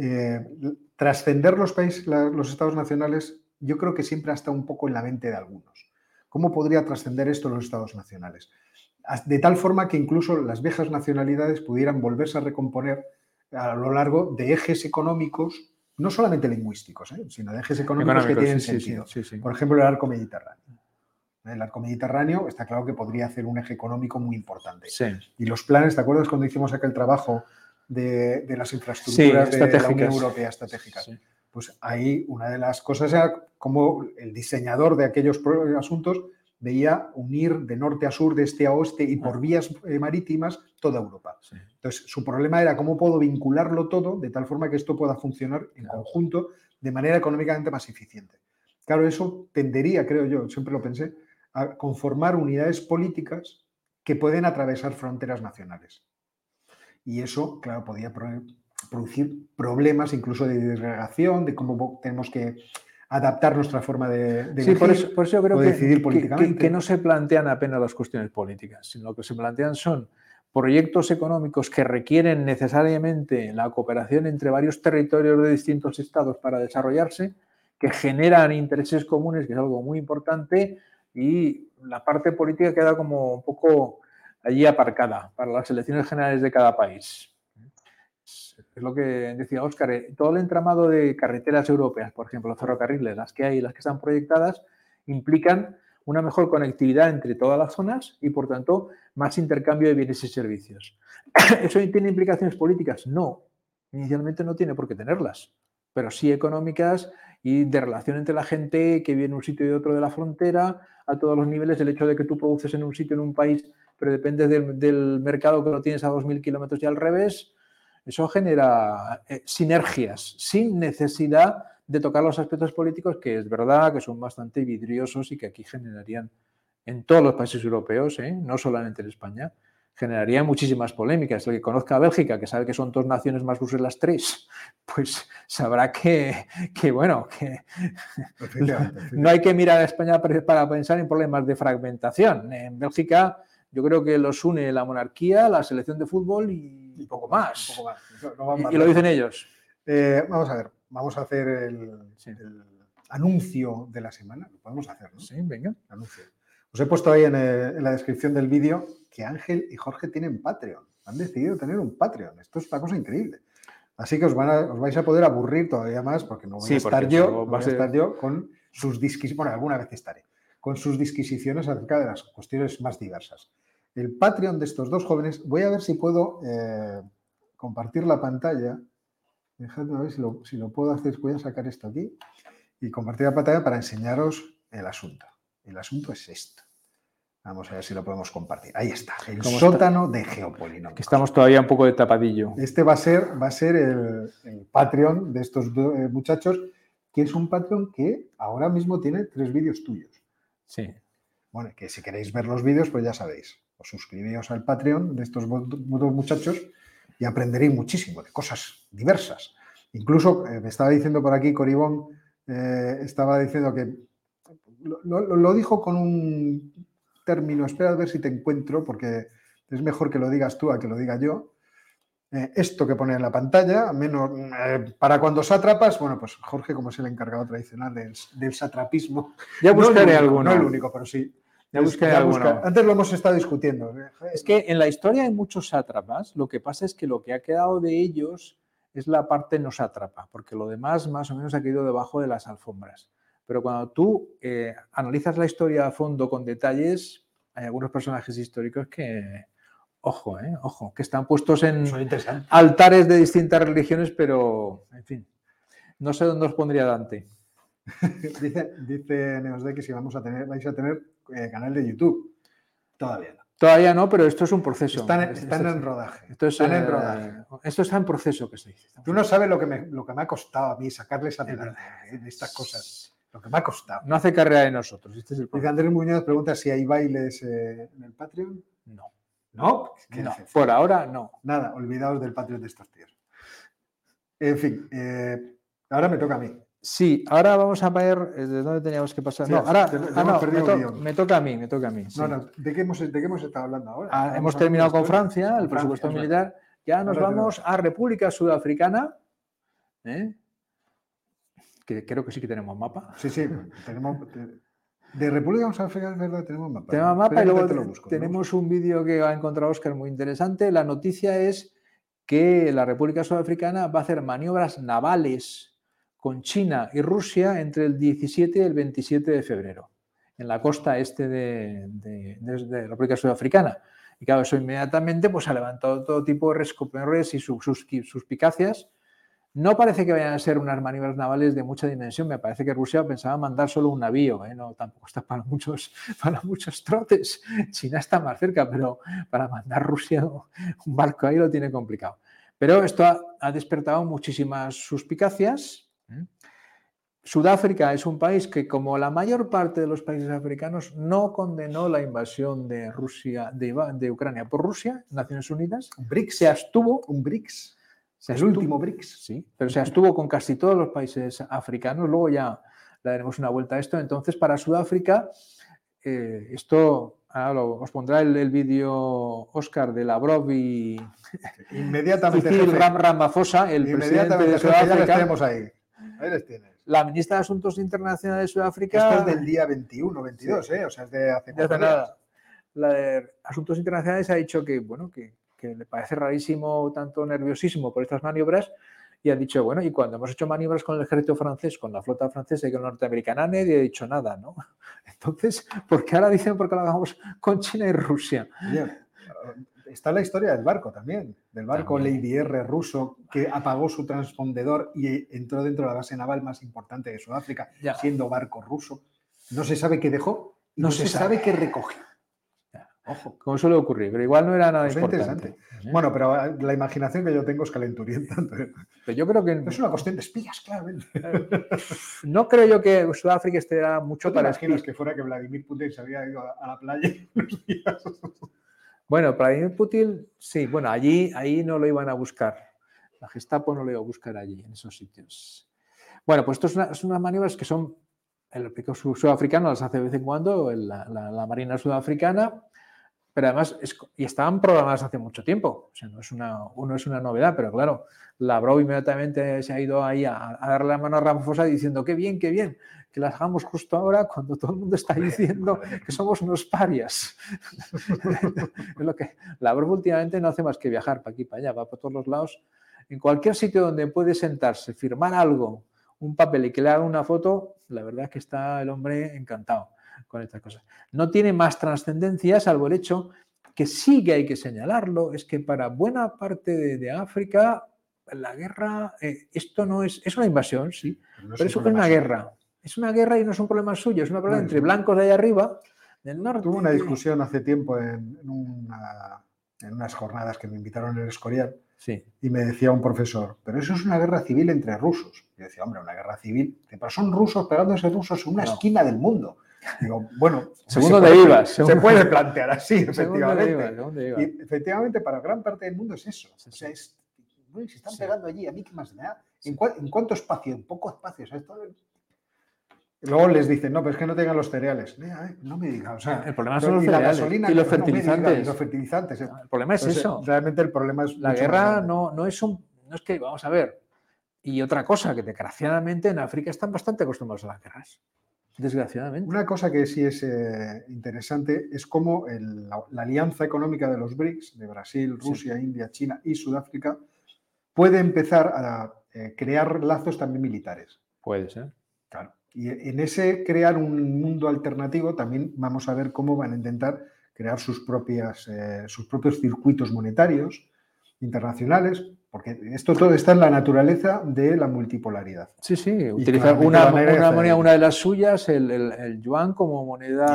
eh, trascender los países, los estados nacionales, yo creo que siempre ha estado un poco en la mente de algunos. ¿Cómo podría trascender esto los estados nacionales? De tal forma que incluso las viejas nacionalidades pudieran volverse a recomponer a lo largo de ejes económicos, no solamente lingüísticos, ¿eh? sino de ejes económicos, que tienen sentido. Por ejemplo, el arco mediterráneo. El arco mediterráneo está claro que podría hacer un eje económico muy importante. Y los planes, ¿te acuerdas cuando hicimos aquel trabajo de, las infraestructuras de la Unión Europea estratégicas? Pues ahí una de las cosas era como el diseñador de aquellos asuntos veía unir de norte a sur, de este a oeste y por vías eh, marítimas toda Europa. Entonces, su problema era cómo puedo vincularlo todo de tal forma que esto pueda funcionar en conjunto de manera económicamente más eficiente. Claro, eso tendería, creo yo, siempre lo pensé, a conformar unidades políticas que pueden atravesar fronteras nacionales. Y eso, claro, podía producir problemas incluso de disgregación, de cómo tenemos que adaptar nuestra forma de, de por eso, yo creo que, decidir políticamente. Que, no se plantean apenas las cuestiones políticas, sino que se plantean son proyectos económicos que requieren necesariamente la cooperación entre varios territorios de distintos estados para desarrollarse, que generan intereses comunes, que es algo muy importante, y la parte política queda como un poco allí aparcada para las elecciones generales de cada país es lo que decía Óscar, eh, todo el entramado de carreteras europeas, por ejemplo, los ferrocarriles, las que hay y las que están proyectadas, implican una mejor conectividad entre todas las zonas y, por tanto, más intercambio de bienes y servicios. *coughs* ¿Eso tiene implicaciones políticas? No, inicialmente no tiene por qué tenerlas, pero sí económicas y de relación entre la gente que vive en un sitio y otro de la frontera, a todos los niveles, el hecho de que tú produces en un sitio, en un país, pero dependes del, del mercado que lo tienes a 2.000 kilómetros y al revés, eso genera eh, sinergias sin necesidad de tocar los aspectos políticos que es verdad que son bastante vidriosos y que aquí generarían en todos los países europeos, ¿eh? no solamente en España, generarían muchísimas polémicas. El que conozca a Bélgica, que sabe que son dos naciones más Bruselas tres, pues sabrá que, bueno, que *laughs* no hay que mirar a España para pensar en problemas de fragmentación. En Bélgica yo creo que los une la monarquía, la selección de fútbol y, poco más. y, lo dicen ellos. Eh, vamos a ver, vamos a hacer el, anuncio de la semana. Lo podemos hacer, ¿no? Sí, venga. Anuncio. Os he puesto ahí en, la descripción del vídeo que Ángel y Jorge tienen Patreon. Han decidido tener un Patreon. Esto es una cosa increíble. Así que os, os vais a poder aburrir todavía más porque no voy a estar yo, voy a estar yo con sus disquisiciones. Bueno, alguna vez estaré con sus disquisiciones acerca de las cuestiones más diversas el Patreon de estos dos jóvenes. Voy a ver si puedo eh, compartir la pantalla. Dejadme ver si lo, si lo, puedo hacer. Voy a sacar esto aquí y compartir la pantalla para enseñaros el asunto. El asunto es esto. Vamos a ver si lo podemos compartir. Ahí está, el sótano de Geopolino. Que estamos todavía un poco de tapadillo. Este va a ser, va a ser el, Patreon de estos dos eh, muchachos, que es un Patreon que ahora mismo tiene tres vídeos tuyos. Sí. Bueno, que si queréis ver los vídeos, pues ya sabéis os suscribíos al Patreon de estos dos muchachos y aprenderéis muchísimo de cosas diversas. Incluso eh, me estaba diciendo por aquí, Coribón, eh, estaba diciendo que lo, dijo con un término, espera a ver si te encuentro, porque es mejor que lo digas tú a que lo diga yo. Eh, esto que pone en la pantalla, menos para cuando sátrapas, bueno, pues Jorge, como es el encargado tradicional del, del satrapismo, ya buscaré alguno. No el único, pero sí, antes lo hemos estado discutiendo. Es que en la historia hay muchos sátrapas. Lo que pasa es que lo que ha quedado de ellos es la parte no sátrapa, porque lo demás más o menos ha quedado debajo de las alfombras. Pero cuando tú eh, analizas la historia a fondo con detalles, hay algunos personajes históricos que, ojo, eh, ojo, que están puestos en altares de distintas religiones, pero, en fin, no sé dónde os pondría Dante. *laughs* dice, dice Neosde que vamos a tener, vais a tener eh, canal de YouTube. Todavía no. Todavía no, pero esto es un proceso. Están, en rodaje. Esto, están en eh, rodaje. Esto está en proceso, que se dice. Tú no sabes lo que me, lo que me ha costado a mí sacarles adelante en estas cosas. Lo que me ha costado. No hace carrera de nosotros. Este es el Andrés Muñoz pregunta si hay bailes eh, en el Patreon. No. ¿No? por ahora no. Nada, olvidaos del Patreon de estos tíos. En fin, ahora me toca a mí. Sí, ahora vamos a ver eh, de dónde teníamos que pasar. Sí, no, ahora te- te ah, no, me, to- toca a mí, me toca a mí. sí. No, no, ¿de qué hemos, de qué hemos estado hablando ahora? Ah, hemos terminado con Francia, el presupuesto Francia, militar. Ya nos Ahora vamos a República Sudafricana. ¿eh? Que creo que sí que tenemos mapa. Sí, sí, tenemos. De República vamos a África, es verdad, tenemos mapa. Tenemos mapa y luego te busco, tenemos un vídeo que ha encontrado Oscar muy interesante. La noticia es que la República Sudafricana va a hacer maniobras navales con China y Rusia entre el 17 y el 27 de febrero, en la costa este de, de- de- de la República Sudafricana. Y claro, eso inmediatamente pues, ha levantado todo tipo de rescopores y sus, sus, suspicacias. No parece que vayan a ser unas maniobras navales de mucha dimensión. Me parece que Rusia pensaba mandar solo un navío. ¿eh? No, tampoco está para muchos, *laughs* para muchos trotes. China está más cerca, pero para mandar Rusia un barco ahí lo tiene complicado. Pero esto ha, despertado muchísimas suspicacias. ¿eh? Sudáfrica es un país que, como la mayor parte de los países africanos, no condenó la invasión de Rusia, de, de Ucrania por Rusia, Naciones Unidas. Un BRICS. Se abstuvo, Un BRICS. Se El abstuvo- último BRICS. Sí, pero se abstuvo con casi todos los países africanos. Luego ya le daremos una vuelta a esto. Entonces, para Sudáfrica, eh, esto ahora lo- os pondrá el, el vídeo Oscar de Lavrov y, *laughs* y Inmediatamente. Jefe. Ram- Ramaphosa, el presidente de Sudáfrica. tenemos ahí. Ahí les tienes. La ministra de Asuntos Internacionales de Esto Sudáfrica. es del día 21, 22, ¿eh? O sea, es de hace de hace nada. La de Asuntos Internacionales ha dicho que, bueno, que, que le parece rarísimo tanto nerviosismo por estas maniobras y ha dicho, bueno, y cuando hemos hecho maniobras con el ejército francés, con la flota francesa y con la norteamericana, nadie ha dicho nada, ¿no? *laughs* Entonces, ¿por qué ahora dicen por qué lo hagamos con China y Rusia? Está la historia del barco también, del barco También. Lady R ruso que apagó su transpondedor y entró dentro de la base naval más importante de Sudáfrica, Ya. siendo barco ruso. No se sabe qué dejó y No no, se se, sabe sabe. qué recogió. Ojo. Como suele ocurrir, pero igual no era nada Pues es importante. ¿eh? Bueno, pero ah, la imaginación que yo tengo es calenturienta. entonces, Pero yo creo que Es una cuestión de espías, claramente. *laughs* no creo yo que Sudáfrica esté mucho ¿No te para imaginas espías. que fuera que Vladimir Putin se había ido a, la playa *laughs* unos días? Bueno, Vladimir Putin, sí, bueno, allí ahí no lo iban a buscar. La Gestapo no lo iba a buscar allí, en esos sitios. Bueno, pues esto es una- son unas maniobras que son, el pico su- sudafricano las hace de vez en cuando, el- la, la- la Marina sudafricana, pero además, es y estaban programadas hace mucho tiempo, o sea, no es una, no es una novedad, pero claro, Lavrov inmediatamente se ha ido ahí a, a darle la mano a Ramaphosa diciendo, qué bien, qué bien, que las hagamos justo ahora cuando todo el mundo está diciendo que somos unos parias. *laughs* es lo que Lavrov últimamente no hace más que viajar para aquí, para allá, va por todos los lados. En cualquier sitio donde puede sentarse, firmar algo, un papel y que le haga una foto, la verdad es que está el hombre encantado con estas cosas. No tiene más trascendencia, salvo el hecho que sí que hay que señalarlo, es que para buena parte de, de África la guerra, eh, esto no es, es una invasión, sí, no pero un eso es una guerra. Es una guerra y no es un problema suyo, es un problema No, entre es- blancos de ahí arriba, del norte. Tuve una discusión hace tiempo en, en una- en unas jornadas que me invitaron en el Escorial Sí, y me decía un profesor, pero eso es una guerra civil entre rusos. Y yo decía, hombre, una guerra civil, pero son rusos pegándose rusos en una No. esquina del mundo. Digo, bueno, Según se ibas, Se puede plantear así, efectivamente. Y efectivamente, para gran parte del mundo es eso. O sea, sí. es, "Uy, se están pegando allí, a mí qué más me da. ¿En, cua- en cuánto espacio? En poco espacio. o sea, esto- Luego les dicen, no, pero es que no tengan los cereales. Eh, no me digas. O sea, El problema son los y la cereales gasolina, y los que no fertilizantes. los fertilizantes. El problema es Entonces, eso. Realmente el problema es. La guerra no, no es un. No es que, vamos a ver. Y otra cosa, que desgraciadamente en África están bastante acostumbrados a las guerras. Desgraciadamente. Una cosa que sí es eh, interesante es cómo el- la, la alianza económica de los BRICS, de Brasil, Sí. Rusia, India, China y Sudáfrica, puede empezar a eh, crear lazos también militares. Puede ser. Claro. Y en ese crear un mundo alternativo también vamos a ver cómo van a intentar crear sus, propias, eh, sus propios circuitos monetarios internacionales, porque esto todo está en la naturaleza de la multipolaridad. Sí, sí. Utilizar claramente una, de- moneda, una de las suyas, el, el- el yuan, como moneda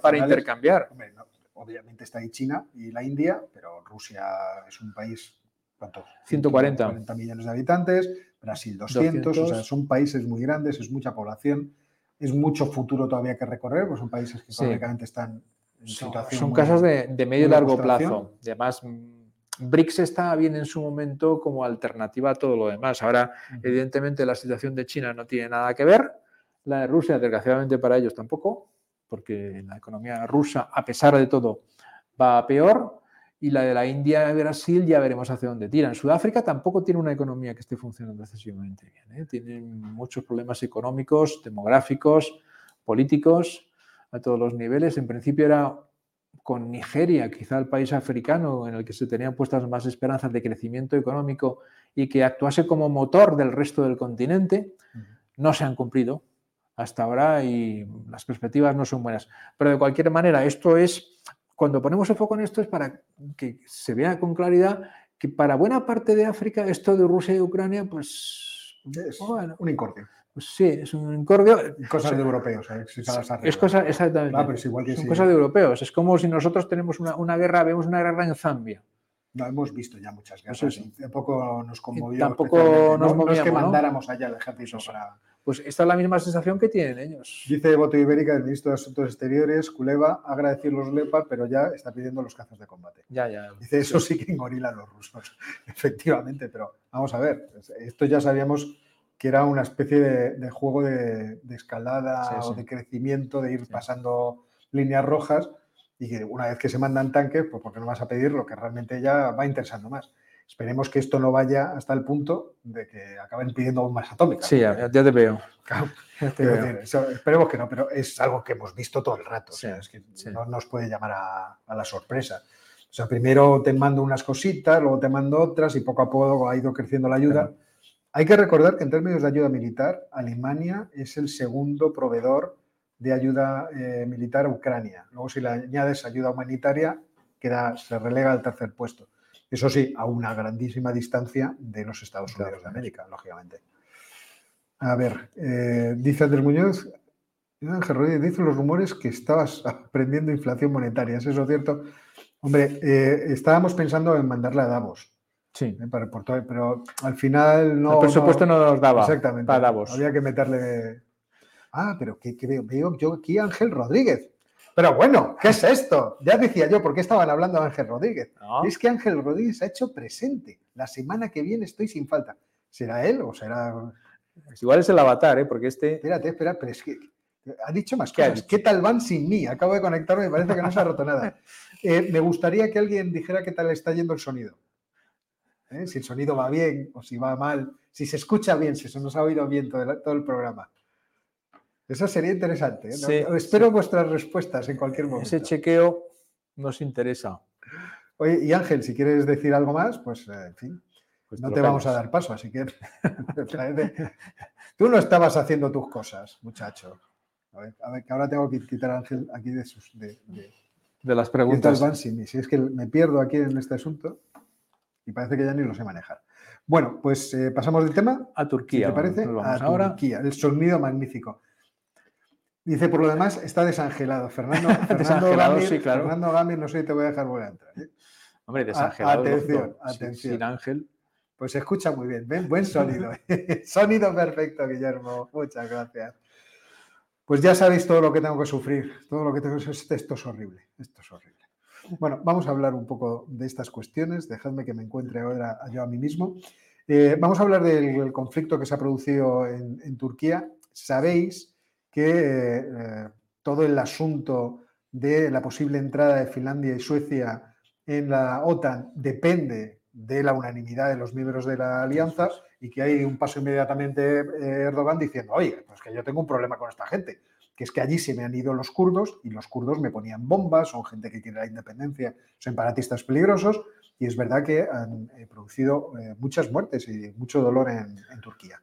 para intercambiar. hombre, no, obviamente está ahí China y la India, pero Rusia es un país, ¿cuánto? 140. 140 millones de habitantes, Brasil 200, o sea, 200. son países muy grandes, es mucha población, es mucho futuro todavía que recorrer, pues son países que Sí. están en Son, situación son muy- casos de, de medio y largo plazo. Además, mm, BRICS está bien en su momento como alternativa a todo lo demás. Ahora, evidentemente, la situación de China no tiene nada que ver, la de Rusia, desgraciadamente para ellos tampoco, porque la economía rusa, a pesar de todo, va a peor. Y la de la India y Brasil ya veremos hacia dónde tiran. Sudáfrica tampoco tiene una economía que esté funcionando excesivamente bien. ¿eh? Tienen muchos problemas económicos, demográficos, políticos, a todos los niveles. En principio era con Nigeria, quizá el país africano en el que se tenían puestas más esperanzas de crecimiento económico y que actuase como motor del resto del continente, no se han cumplido hasta ahora y las perspectivas no son buenas. Pero de cualquier manera, esto es, cuando ponemos el foco en esto es para que se vea con claridad que para buena parte de África esto de Rusia y Ucrania, pues... Es un incordio. Sí, es un incordio. Cosas de europeos, ¿eh? es cosa, exactamente. Ah, es igual que Son cosas de europeos. Es como si nosotros tenemos una, una, guerra, vemos una guerra en Zambia. No, hemos visto ya muchas pues guerras. Pues tampoco nos conmovió. tampoco nos no, es que mandáramos allá el ejército para pues esta es la misma sensación que tienen ellos. Dice Voto Ibérica, el ministro de Asuntos Exteriores, Culeva, agradecer los Leopard, pero ya está pidiendo los cazas de combate. Ya, ya. Dice, eso sí que engorilan los rusos, *laughs* efectivamente, pero vamos a ver, esto ya sabíamos que era una especie de, juego de, escalada o de crecimiento, de ir pasando líneas rojas, y que una vez que se mandan tanques, pues ¿por qué no vas a pedir lo que realmente ya va interesando más? Esperemos que esto no vaya hasta el punto de que acaben pidiendo bombas atómicas. Sí, ya, te veo. *laughs* esperemos que no, pero es algo que hemos visto todo el rato. es que no nos puede llamar a, la sorpresa. O sea, primero te mando unas cositas, luego te mando otras y poco a poco ha ido creciendo la ayuda. Hay que recordar que en términos de ayuda militar, Alemania es el segundo proveedor de ayuda eh, militar a Ucrania. Luego, si le añades ayuda humanitaria, queda, se relega al tercer puesto. Eso sí, a una grandísima distancia de los Estados Unidos de América, lógicamente. A ver, eh, dice Andrés Muñoz, Ángel Rodríguez, dice los rumores que estabas *laughs* aprendiendo inflación monetaria. ¿Es eso cierto? Hombre, eh, estábamos pensando en mandarle a Davos. Sí. Eh, para, pero al final no. El presupuesto no, nos daba. Exactamente. Para Davos. Había que meterle. Ah, pero ¿qué, veo? Veo yo aquí Ángel Rodríguez. Pero bueno, ¿qué es esto? Ya decía yo, ¿por qué estaban hablando de Ángel Rodríguez? Es que Ángel Rodríguez ha hecho presente. La semana que viene estoy sin falta. ¿Será él o será.? Pues igual es el avatar, ¿eh? Porque este. Espérate, espera, pero es que. Ha dicho más cosas. ¿Qué tal van sin mí? Acabo de conectarme y parece que no se ha roto nada. *laughs* Eh, me gustaría que alguien dijera qué tal está yendo el sonido. ¿Eh? Si el sonido va bien o si va mal. Si se escucha bien, si se nos ha oído bien todo el programa. Eso sería interesante. ¿eh? Espero vuestras respuestas en cualquier momento. Ese chequeo nos interesa. Oye, y Ángel, si quieres decir algo más, pues eh, en fin, pues no te vamos a dar paso, así que *laughs* tú no estabas haciendo tus cosas, muchacho. A ver, a ver, que ahora tengo que quitar a Ángel aquí de sus de, las preguntas. Van Si es que me pierdo aquí en este asunto y parece que ya ni lo sé manejar. Bueno, pues eh, pasamos del tema a Turquía. ¿Te parece? a Turquía. El sonido magnífico. Dice, por lo demás, está desangelado. Fernando, *laughs* Fernando sí, claro. Fernando Gamir, no sé si te voy a dejar volver a entrar. ¿eh? Hombre, desangelado. atención, atención. Sin, Ángel. Pues se escucha muy bien. ¿Ven? Buen sonido. *laughs* sonido perfecto, Guillermo. Muchas gracias. Pues ya sabéis todo lo que tengo que sufrir. Todo lo que tengo que sufrir. Esto es horrible. Esto es horrible. Bueno, vamos a hablar un poco de estas cuestiones. Dejadme que me encuentre ahora yo a mí mismo. Eh, vamos a hablar del, conflicto que se ha producido en, en Turquía. Sabéis que eh, todo el asunto de la posible entrada de Finlandia y Suecia en la OTAN depende de la unanimidad de los miembros de la alianza y que hay un paso inmediatamente eh, Erdogan diciendo, oye, pues que yo tengo un problema con esta gente, que es que allí se me han ido los kurdos y los kurdos me ponían bombas, son gente que quiere la independencia, son separatistas peligrosos y es verdad que han eh, producido muchas muertes y mucho dolor en Turquía.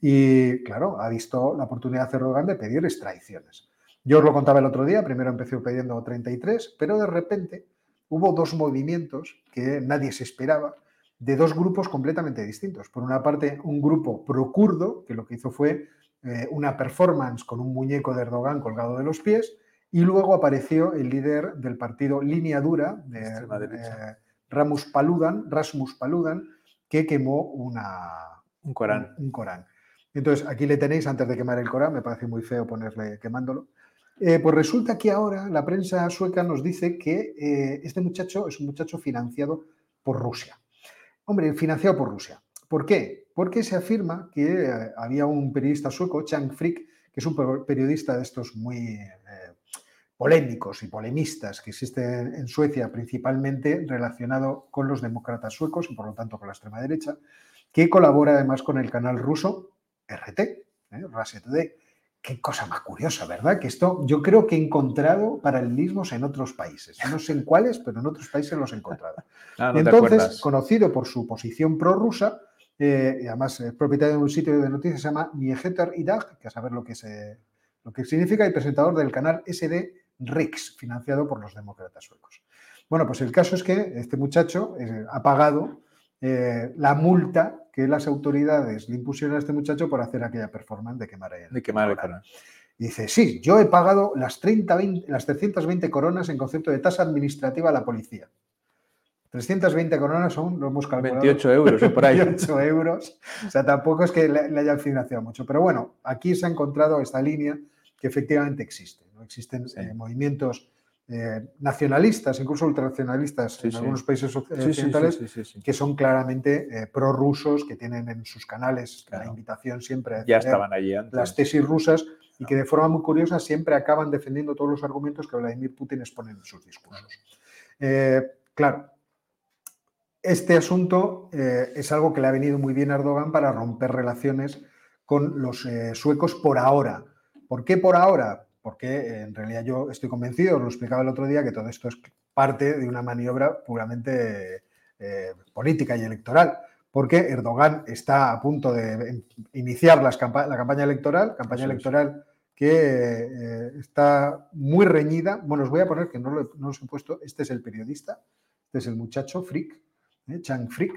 Y claro, ha visto la oportunidad de Erdogan de pedir extradiciones. Yo os lo contaba el otro día, primero empecé pidiendo 33, pero de repente hubo dos movimientos que nadie se esperaba, de dos grupos completamente distintos. Por una parte, un grupo pro-kurdo, que lo que hizo fue eh, una performance con un muñeco de Erdogan colgado de los pies, y luego apareció el líder del partido Línea Dura, de, eh, Rasmus Paludan, Rasmus Paludan, que quemó una, un Corán. Un, un Corán. Entonces, aquí le tenéis antes de quemar el Corán, me parece muy feo ponerle quemándolo. Eh, pues resulta que ahora la prensa sueca nos dice que eh, este muchacho es un muchacho financiado por Rusia. Hombre, financiado por Rusia. ¿Por qué? Porque se afirma que eh, había un periodista sueco, Chang Frick, que es un periodista de estos muy eh, polémicos y polemistas que existen en Suecia, principalmente relacionado con los demócratas suecos y por lo tanto con la extrema derecha, que colabora además con el canal ruso RT, ¿eh? Russia Today. Qué cosa más curiosa, ¿verdad? Que esto yo creo que he encontrado paralelismos en otros países. No sé en cuáles, pero en otros países los he encontrado. *laughs* Ah, entonces, conocido por su posición prorrusa, eh, y además es propietario de un sitio de noticias que se llama Niegeter Idag, que a saber lo que, se, lo que significa, y presentador del canal SD Rix, financiado por los demócratas suecos. Bueno, pues el caso es que este muchacho eh, ha pagado eh, la multa que las autoridades le impusieron a este muchacho por hacer aquella performance de quemar el, de quemar el canal. Y dice, sí, yo he pagado las, 30, las 320 coronas en concepto de tasa administrativa a la policía. 320 coronas son, lo hemos calculado. 28 euros o por ahí. 28 euros. O sea, tampoco es que le, hayan financiado mucho. Pero bueno, aquí se ha encontrado esta línea que efectivamente existe. ¿no? Existen eh, movimientos eh, nacionalistas, incluso ultranacionalistas en algunos países occidentales, que son claramente eh, prorrusos, que tienen en sus canales la invitación siempre a ya estaban allí las tesis rusas y que de forma muy curiosa siempre acaban defendiendo todos los argumentos que Vladimir Putin expone en sus discursos. Eh, claro, este asunto es algo que le ha venido muy bien a Erdogan para romper relaciones con los suecos por ahora. ¿Por qué por ahora? porque en realidad yo estoy convencido, lo explicaba el otro día, que todo esto es parte de una maniobra puramente eh, política y electoral, porque Erdogan está a punto de iniciar la campaña electoral, campaña electoral que eh, está muy reñida. Bueno, os voy a poner que no, lo, os he puesto, este es el periodista, este es el muchacho, Frick, eh, Chang Frick,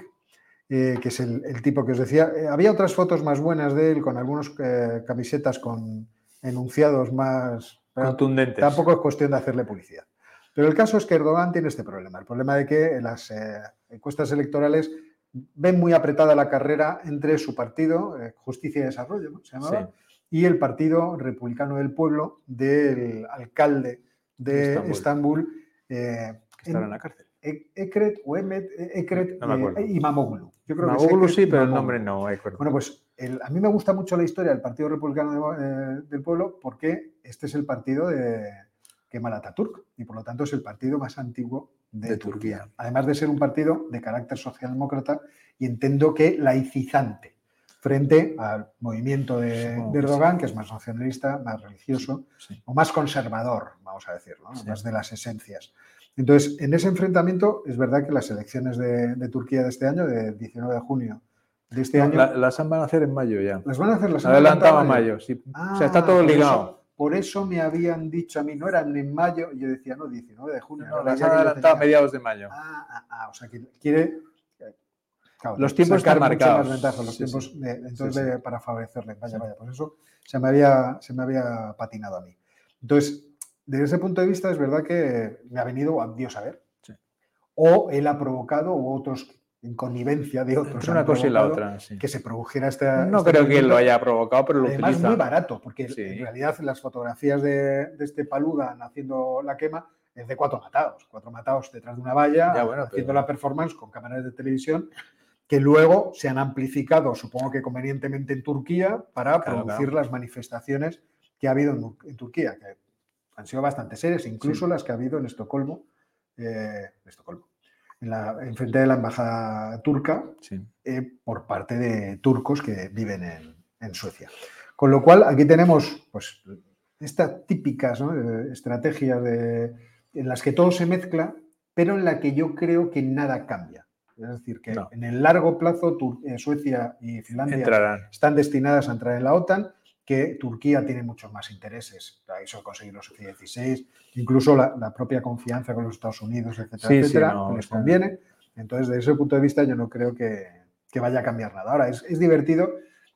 que es el, el, tipo que os decía. había otras fotos más buenas de él con algunas camisetas con enunciados más contundentes. Tampoco es cuestión de hacerle publicidad. Pero el caso es que Erdogan tiene este problema, el problema de que las eh, encuestas electorales ven muy apretada la carrera entre su partido, eh, Justicia y Desarrollo, ¿no? se llamaba, y el Partido Republicano del Pueblo del alcalde de Estambul. Eh, que estaba en, la cárcel. Ekret o Emet, Ekret y Mamoglu. Yo creo Mamoglu sí, pero el nombre no. Bueno, pues a mí me gusta mucho la historia del Partido Republicano eh, del Pueblo porque este es el partido de, que Ataturk y por lo tanto es el partido más antiguo de, Turquía. Además de ser un partido de carácter socialdemócrata y entiendo que laicizante frente al movimiento de, Erdogan, que es más nacionalista, más religioso o más conservador, vamos a decirlo, más de las esencias. Entonces, en ese enfrentamiento es verdad que las elecciones de, de Turquía de este año, de 19 de junio, este año. las van a hacer en mayo ya. Las van a hacer las Adelantado a mayo, sí. o sea, está ah, todo ligado. por eso me habían dicho a mí, no eran en mayo, y yo decía, no, 19 de junio. No, las han adelantado a mediados de mayo. Ah, ah, ah, o sea, que quiere. los tiempos están marcados. los tiempos entonces, para favorecerle. Vaya, vaya, pues eso se me, había, se me había patinado a mí. Entonces, desde ese punto de vista, es verdad que me ha venido a Dios a ver. O él ha provocado, o otros en connivencia de otros. una cosa y la otra. Que se produjera esta. No creo que él lo haya provocado, pero lo Además, utiliza. muy barato, porque en realidad las fotografías de, este Paludan haciendo la quema es de cuatro matados. Cuatro matados detrás de una valla, haciendo la performance con cámaras de televisión que luego se han amplificado, supongo que convenientemente en Turquía, para producir las manifestaciones que ha habido en, Turquía, que han sido bastante serias, incluso las que ha habido en Estocolmo. Eh, Estocolmo en, la, frente de la embajada turca eh, por parte de turcos que viven en, Suecia. Con lo cual, aquí tenemos pues, estas típicas eh, estrategias de, en las que todo se mezcla, pero en la que yo creo que nada cambia. Es decir, que en el largo plazo eh, Suecia y Finlandia están destinadas a entrar en la OTAN que Turquía tiene muchos más intereses eso conseguir los F-16, incluso la, propia confianza con los Estados Unidos, etcétera, etcétera, les conviene. Entonces, desde ese punto de vista, yo no creo que, vaya a cambiar nada. Ahora, es, divertido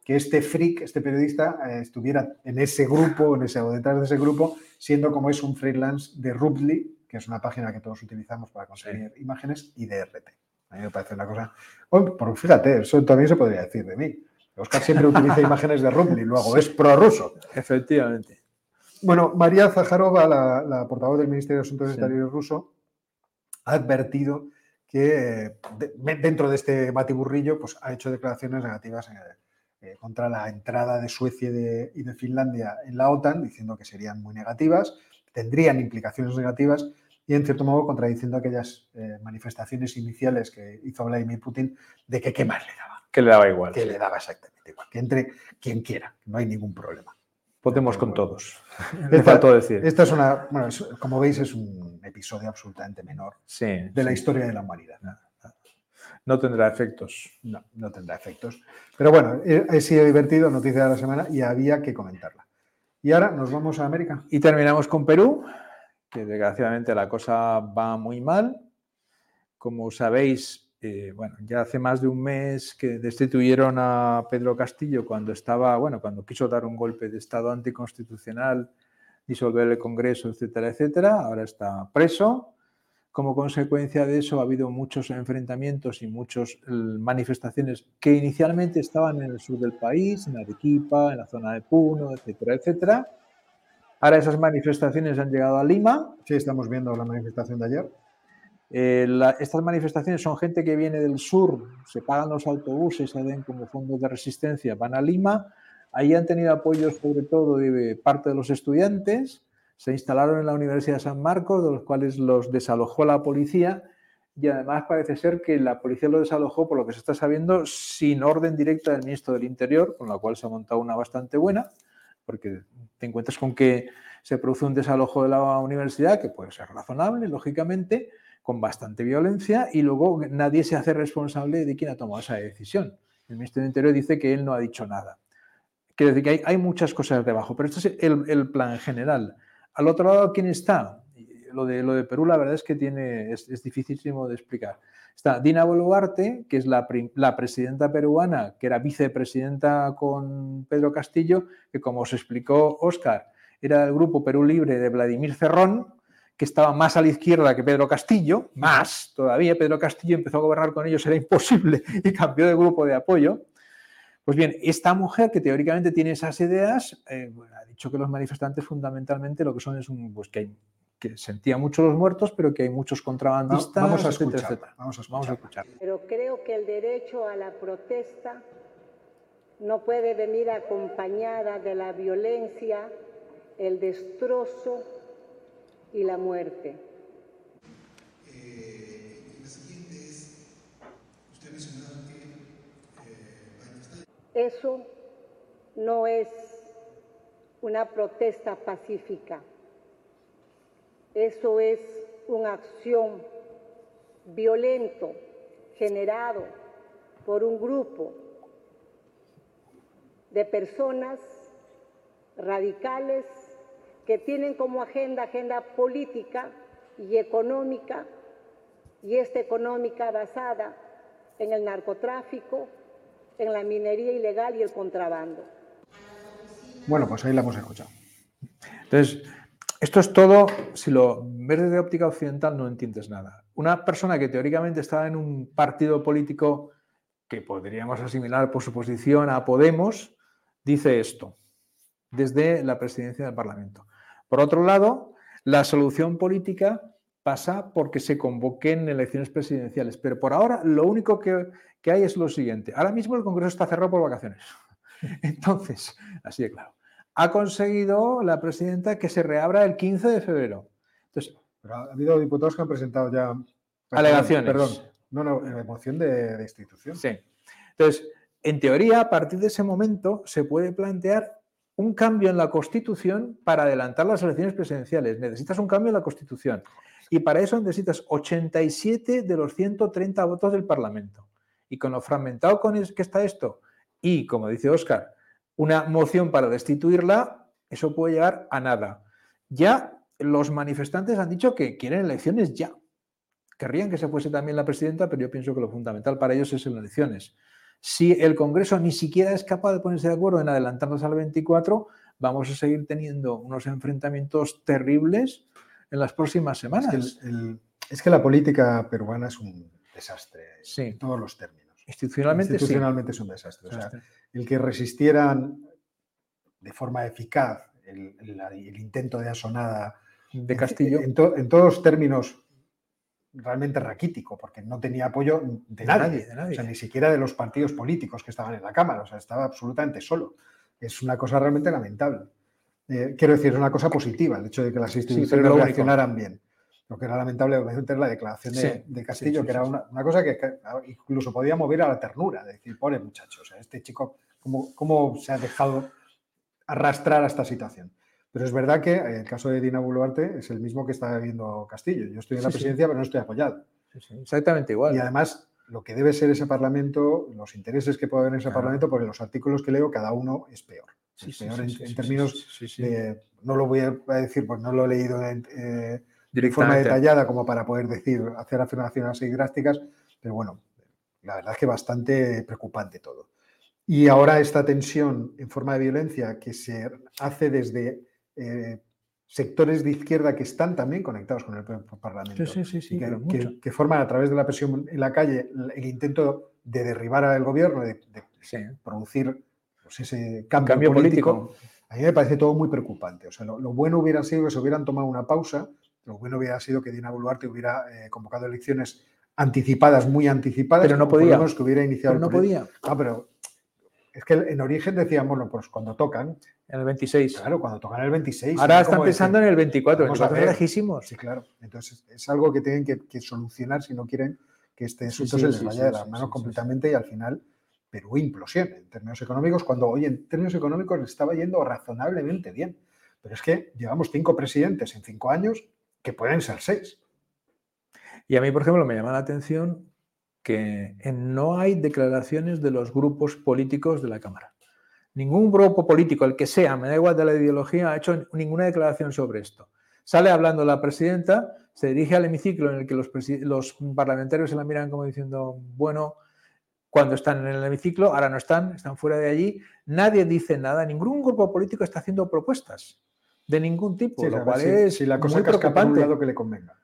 que este freak, este periodista, eh, estuviera en ese grupo, en ese, o detrás de ese grupo, siendo como es un freelance de Rubly, que es una página que todos utilizamos para conseguir imágenes, y de RT. A mí me parece una cosa. Oh, fíjate, eso también se podría decir de mí. Oscar siempre utiliza imágenes de Rumli, luego es prorruso. Efectivamente. Bueno, María Zaharova, la, portavoz del Ministerio de Asuntos Exteriores ruso, ha advertido que dentro de este batiburrillo pues, ha hecho declaraciones negativas contra la entrada de Suecia y de, Finlandia en la OTAN, diciendo que serían muy negativas, tendrían implicaciones negativas y en cierto modo contradiciendo aquellas manifestaciones iniciales que hizo Vladimir Putin de que qué más le daba. Que le daba igual. Que le daba exactamente igual. Que entre quien quiera, no hay ningún problema. Podemos con todos. Esta, decir. Esta es una, bueno, como veis, es un episodio absolutamente menor de la historia de la humanidad. No, tendrá efectos. No, no tendrá efectos. Pero bueno, ha sido divertido, noticia de la semana y había que comentarla. Y ahora nos vamos a América. Y terminamos con Perú, que desgraciadamente la cosa va muy mal. Como sabéis, eh, bueno, ya hace más de un mes que destituyeron a Pedro Castillo cuando estaba, bueno, cuando quiso dar un golpe de Estado anticonstitucional, disolver el Congreso, etcétera, etcétera. Ahora está preso. Como consecuencia de eso ha habido muchos enfrentamientos y muchas manifestaciones que inicialmente estaban en el sur del país, en Arequipa, en la zona de Puno, etcétera, etcétera. Ahora esas manifestaciones han llegado a Lima. Sí, estamos viendo la manifestación de ayer. Eh, estas manifestaciones son gente que viene del sur, se pagan los autobuses, se den como fondos de resistencia, van a Lima. Ahí han tenido apoyo sobre todo de parte de los estudiantes. Se instalaron en la Universidad de San Marcos, de los cuales los desalojó la policía. Y además parece ser que la policía los desalojó, por lo que se está sabiendo, sin orden directa del ministro del Interior, con la cual se ha montado una bastante buena, porque te encuentras con que se produce un desalojo de la universidad, que puede ser razonable, lógicamente, con bastante violencia y luego nadie se hace responsable de quién ha tomado esa decisión. El Ministerio del Interior dice que él no ha dicho nada. Quiere decir que hay, muchas cosas debajo, pero este es el, plan general. Al otro lado, ¿quién está? Lo de, lo de Perú, la verdad es que tiene, es, es dificilísimo de explicar. Está Dina Boluarte, que es la, la, presidenta peruana, que era vicepresidenta con Pedro Castillo, que como os explicó Óscar, era del grupo Perú Libre de Vladimir Cerrón, que estaba más a la izquierda que Pedro Castillo, más todavía, Pedro Castillo empezó a gobernar con ellos, era imposible *laughs* y cambió de grupo de apoyo. Pues bien, esta mujer que teóricamente tiene esas ideas, eh, ha dicho que los manifestantes fundamentalmente lo que son es un, pues que, que sentía mucho los muertos, pero que hay muchos contrabandistas. vamos, a escuchar, Vamos, a vamos a escuchar. Pero creo que el derecho a la protesta no puede venir acompañada de la violencia, el destrozo y la muerte. Eh, la siguiente es, usted mencionaba que eh, Eso no es una protesta pacífica. Eso es una acción violento generado por un grupo de personas radicales que tienen como agenda agenda política y económica, y esta económica basada en el narcotráfico, en la minería ilegal y el contrabando. Bueno, pues ahí la hemos escuchado. Entonces, esto es todo, si lo ves desde óptica occidental no entiendes nada. Una persona que teóricamente estaba en un partido político que podríamos asimilar por su posición a Podemos, dice esto desde la presidencia del Parlamento. Por otro lado, la solución política pasa porque se convoquen elecciones presidenciales. Pero por ahora lo único que, hay es lo siguiente. Ahora mismo el Congreso está cerrado por vacaciones. *laughs* Entonces, así de claro. Ha conseguido la presidenta que se reabra el 15 de febrero. Entonces, ha habido diputados que han presentado ya alegaciones. Perdón, no, no, moción de, de institución. Sí. Entonces, en teoría, a partir de ese momento se puede plantear un cambio en la Constitución para adelantar las elecciones presidenciales. Necesitas un cambio en la Constitución. Y para eso necesitas 87 de los 130 votos del Parlamento. Y con lo fragmentado con que está esto, y como dice Óscar, una moción para destituirla, eso puede llegar a nada. Ya los manifestantes han dicho que quieren elecciones ya. Querrían que se fuese también la presidenta, pero yo pienso que lo fundamental para ellos es las elecciones. Si el Congreso ni siquiera es capaz de ponerse de acuerdo en adelantarnos al 24, vamos a seguir teniendo unos enfrentamientos terribles en las próximas semanas. Es que, la política peruana es un desastre en todos los términos. Institucionalmente, Institucionalmente es un desastre. el que resistieran de forma eficaz el, intento de asonada de Castillo. En, todos términos realmente raquítico, porque no tenía apoyo de, nadie, O sea, ni siquiera de los partidos políticos que estaban en la Cámara, o sea, estaba absolutamente solo. Es una cosa realmente lamentable. Eh, quiero decir, es una cosa positiva el hecho de que las instituciones reaccionaran bien. Lo que era lamentable, obviamente, es la declaración de, Castillo, que era una, cosa que, incluso podía mover a la ternura, de decir, pobre muchacho, o sea, este chico, ¿cómo, ¿cómo, se ha dejado arrastrar a esta situación? Pero es verdad que el caso de Dina Boluarte es el mismo que está viendo Castillo. Yo estoy en la presidencia, pero no estoy apoyado. exactamente igual. Y además, lo que debe ser ese Parlamento, los intereses que puede haber en ese Parlamento, porque los artículos que leo, cada uno es peor. es peor en, términos de, no lo voy a decir, pues no lo he leído eh, de forma detallada como para poder decir, hacer afirmaciones así drásticas, pero bueno, la verdad es que bastante preocupante todo. Y ahora esta tensión en forma de violencia que se hace desde eh, sectores de izquierda que están también conectados con el Parlamento, que, forman a través de la presión en la calle el intento de derribar al gobierno, de, producir pues, ese cambio, político, a mí me parece todo muy preocupante. O sea, lo, bueno hubiera sido que se hubieran tomado una pausa lo bueno hubiera sido que Dina Boluarte hubiera eh, convocado elecciones anticipadas, muy anticipadas. Pero no podía. que hubiera iniciado pero no podía. Ah, pero es que en origen decíamos, bueno, pues cuando tocan. En el 26. Claro, cuando tocan el 26. Ahora están pensando en el 24, vamos a lejísimos. Sí, claro. Entonces es algo que tienen que, solucionar si no quieren que este asunto se les vaya de las manos completamente y al final Perú implosione en términos económicos, cuando hoy en términos económicos le estaba yendo razonablemente bien. Pero es que llevamos cinco presidentes en cinco años que pueden ser seis. Y a mí, por ejemplo, me llama la atención que no hay declaraciones de los grupos políticos de la Cámara. Ningún grupo político, el que sea, me da igual de la ideología, ha hecho ninguna declaración sobre esto. Sale hablando la presidenta, se dirige al hemiciclo en el que los, los parlamentarios se la miran como diciendo, bueno, cuando están en el hemiciclo, ahora no están, están fuera de allí, nadie dice nada, ningún grupo político está haciendo propuestas de ningún tipo, lo cual es si la cosa muy preocupante. Un lado que le convenga.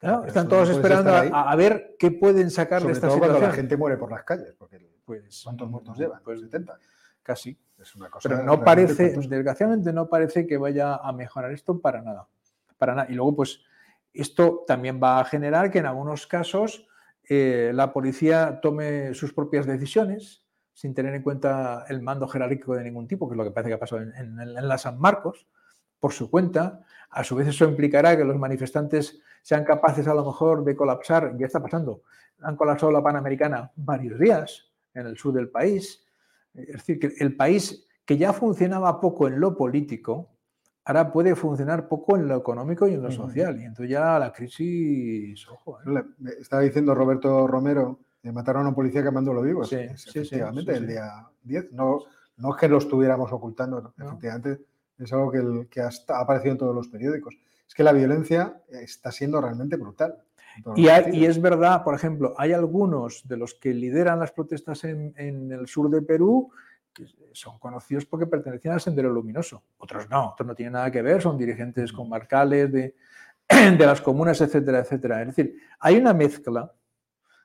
Están todos esperando a, ver qué pueden sacar de esta todo situación. Cuando la gente muere por las calles, porque pues, ¿cuántos muertos llevan? Pues 70. Casi. Es una cosa Pero no parece, desgraciadamente no parece que vaya a mejorar esto para nada. Para nada. Y luego, pues, esto también va a generar que en algunos casos eh, la policía tome sus propias decisiones sin tener en cuenta el mando jerárquico de ningún tipo, que es lo que parece que ha pasado en, en la San Marcos por su cuenta. A su vez eso implicará que los manifestantes sean capaces a lo mejor de colapsar, ya está pasando, han colapsado la Panamericana varios días en el sur del país. Es decir, que el país que ya funcionaba poco en lo político, ahora puede funcionar poco en lo económico y en lo social. Y entonces ya la crisis, ojo. ¿eh? Estaba diciendo Roberto Romero, que mataron a un policía quemando lo vivo. Sí, efectivamente, el día 10. No, no es que lo estuviéramos ocultando, efectivamente es algo que, que ha aparecido en todos los periódicos. Es que la violencia está siendo realmente brutal. Y, y, es verdad, por ejemplo, hay algunos de los que lideran las protestas en, el sur de Perú que son conocidos porque pertenecían al Sendero Luminoso. Otros no, otros no tienen nada que ver, son dirigentes comarcales de, *clears throat* de las comunas, etcétera, etcétera. Es decir, hay una mezcla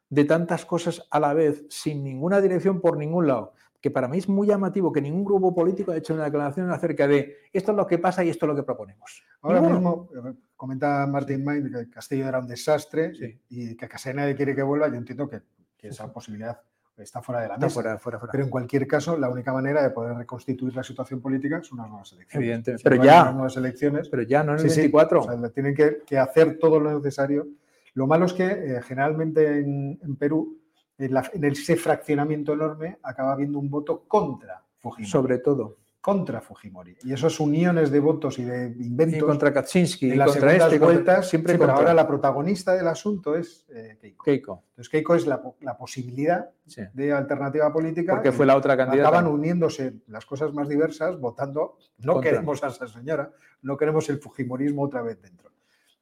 de tantas cosas a la vez, sin ninguna dirección por ningún lado que para mí es muy llamativo que ningún grupo político haya hecho una declaración acerca de esto es lo que pasa y esto es lo que proponemos. Ahora mismo, eh, comenta Martín Main que Castillo era un desastre y que casi nadie quiere que vuelva. Yo entiendo que, esa posibilidad está fuera de la mesa. Pero en cualquier caso, la única manera de poder reconstituir la situación política son unas nuevas elecciones. Evidentemente. pero ya. nuevas elecciones. Pero ya, no en el 24. tienen que, hacer todo lo necesario. Lo malo es que eh, generalmente en Perú en, ese fraccionamiento enorme acaba habiendo un voto contra Fujimori. Sobre todo. Contra Fujimori. Y esos uniones de votos y de inventos. Y contra Kaczynski. En las contra este, vueltas, siempre Pero ahora la protagonista del asunto es eh, Keiko. Keiko. Entonces Keiko es la, posibilidad de alternativa política. Porque fue la otra candidata. Acaban uniéndose las cosas más diversas votando. No queremos a esa señora, no queremos el Fujimorismo otra vez dentro.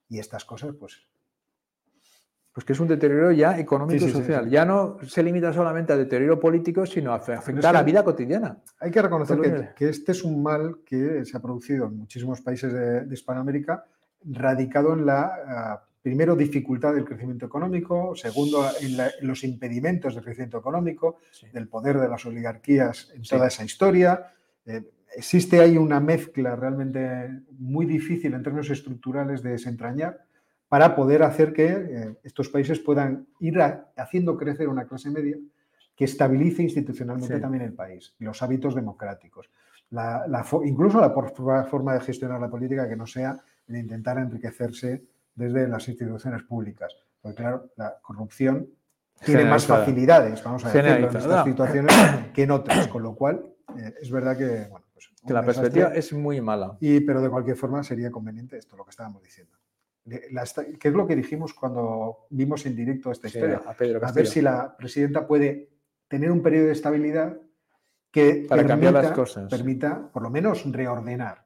Y estas cosas, pues pues que es un deterioro ya económico y social. Ya no se limita solamente al deterioro político, sino a afectar a la vida cotidiana. Hay que reconocer que, este es un mal que se ha producido en muchísimos países de, Hispanoamérica, radicado en la, ah, primero, dificultad del crecimiento económico, segundo, en, los impedimentos del crecimiento económico, del poder de las oligarquías en toda esa historia. Eh, existe ahí una mezcla realmente muy difícil en términos estructurales de desentrañar para poder hacer que eh, estos países puedan ir haciendo crecer una clase media que estabilice institucionalmente también el país los hábitos democráticos. incluso la forma de gestionar la política que no sea de intentar enriquecerse desde las instituciones públicas. Porque claro, la corrupción tiene más facilidades, vamos a decirlo, en estas situaciones que en otras, con lo cual eh, es verdad que, pues, la perspectiva es muy mala. Y, pero de cualquier forma sería conveniente esto, lo que estábamos diciendo. ¿Qué es lo que dijimos cuando vimos en directo esta historia? a, ver si la presidenta puede tener un periodo de estabilidad que Para cambiar las cosas. permita, por lo menos, reordenar.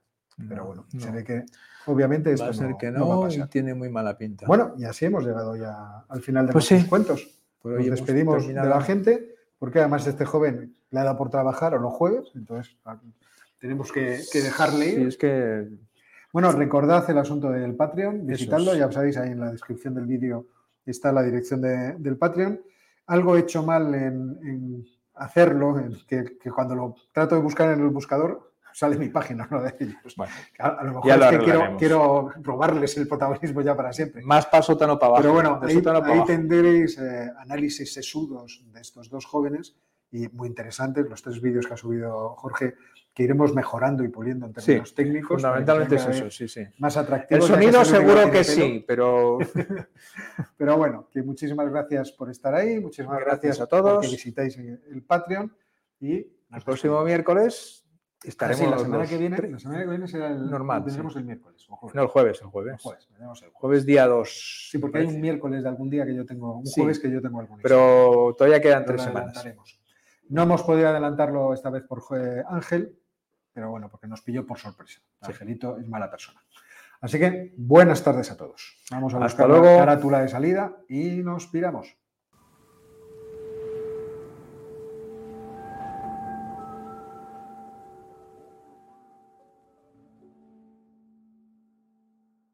Pero bueno, se ve que obviamente esto va a ser que no, y tiene muy mala pinta. Bueno, y así hemos llegado ya al final de pues nuestros cuentos. Nos despedimos de la gente, porque además este joven le ha dado por trabajar o los jueves, entonces tenemos que, dejarle ir. Sí, es que... Bueno, recordad el asunto del Patreon, visitadlo, ya sabéis, ahí en la descripción del vídeo está la dirección del Patreon algo hecho mal en, hacerlo, que, cuando lo trato de buscar en el buscador sale mi página, no de ellos. a, lo mejor es que quiero, robarles el protagonismo ya para siempre. Más paso para abajo. Pero bueno, ahí, tendréis eh, análisis sesudos de estos dos jóvenes y muy interesantes, los tres vídeos que ha subido Jorge, que iremos mejorando y puliendo en términos técnicos. Fundamentalmente es eso, sí, sí. Más atractivo. El sonido seguro que sí, pero... *laughs* pero bueno, que muchísimas gracias por estar ahí, muchísimas gracias, a todos. que visitáis el Patreon y... El próximo miércoles estaremos... Sí, la semana que viene, la semana que viene será el... Normal. Tendremos el miércoles. No, el jueves, el jueves. El jueves, el jueves. día 2. Sí, porque hay un miércoles de algún día que yo tengo, un jueves que yo tengo algún Pero todavía quedan tres semanas. No hemos podido adelantarlo esta vez por Ángel, pero bueno, porque nos pilló por sorpresa. Angelito es mala persona. Así que buenas tardes a todos. Vamos a buscar la carátula de salida y nos piramos.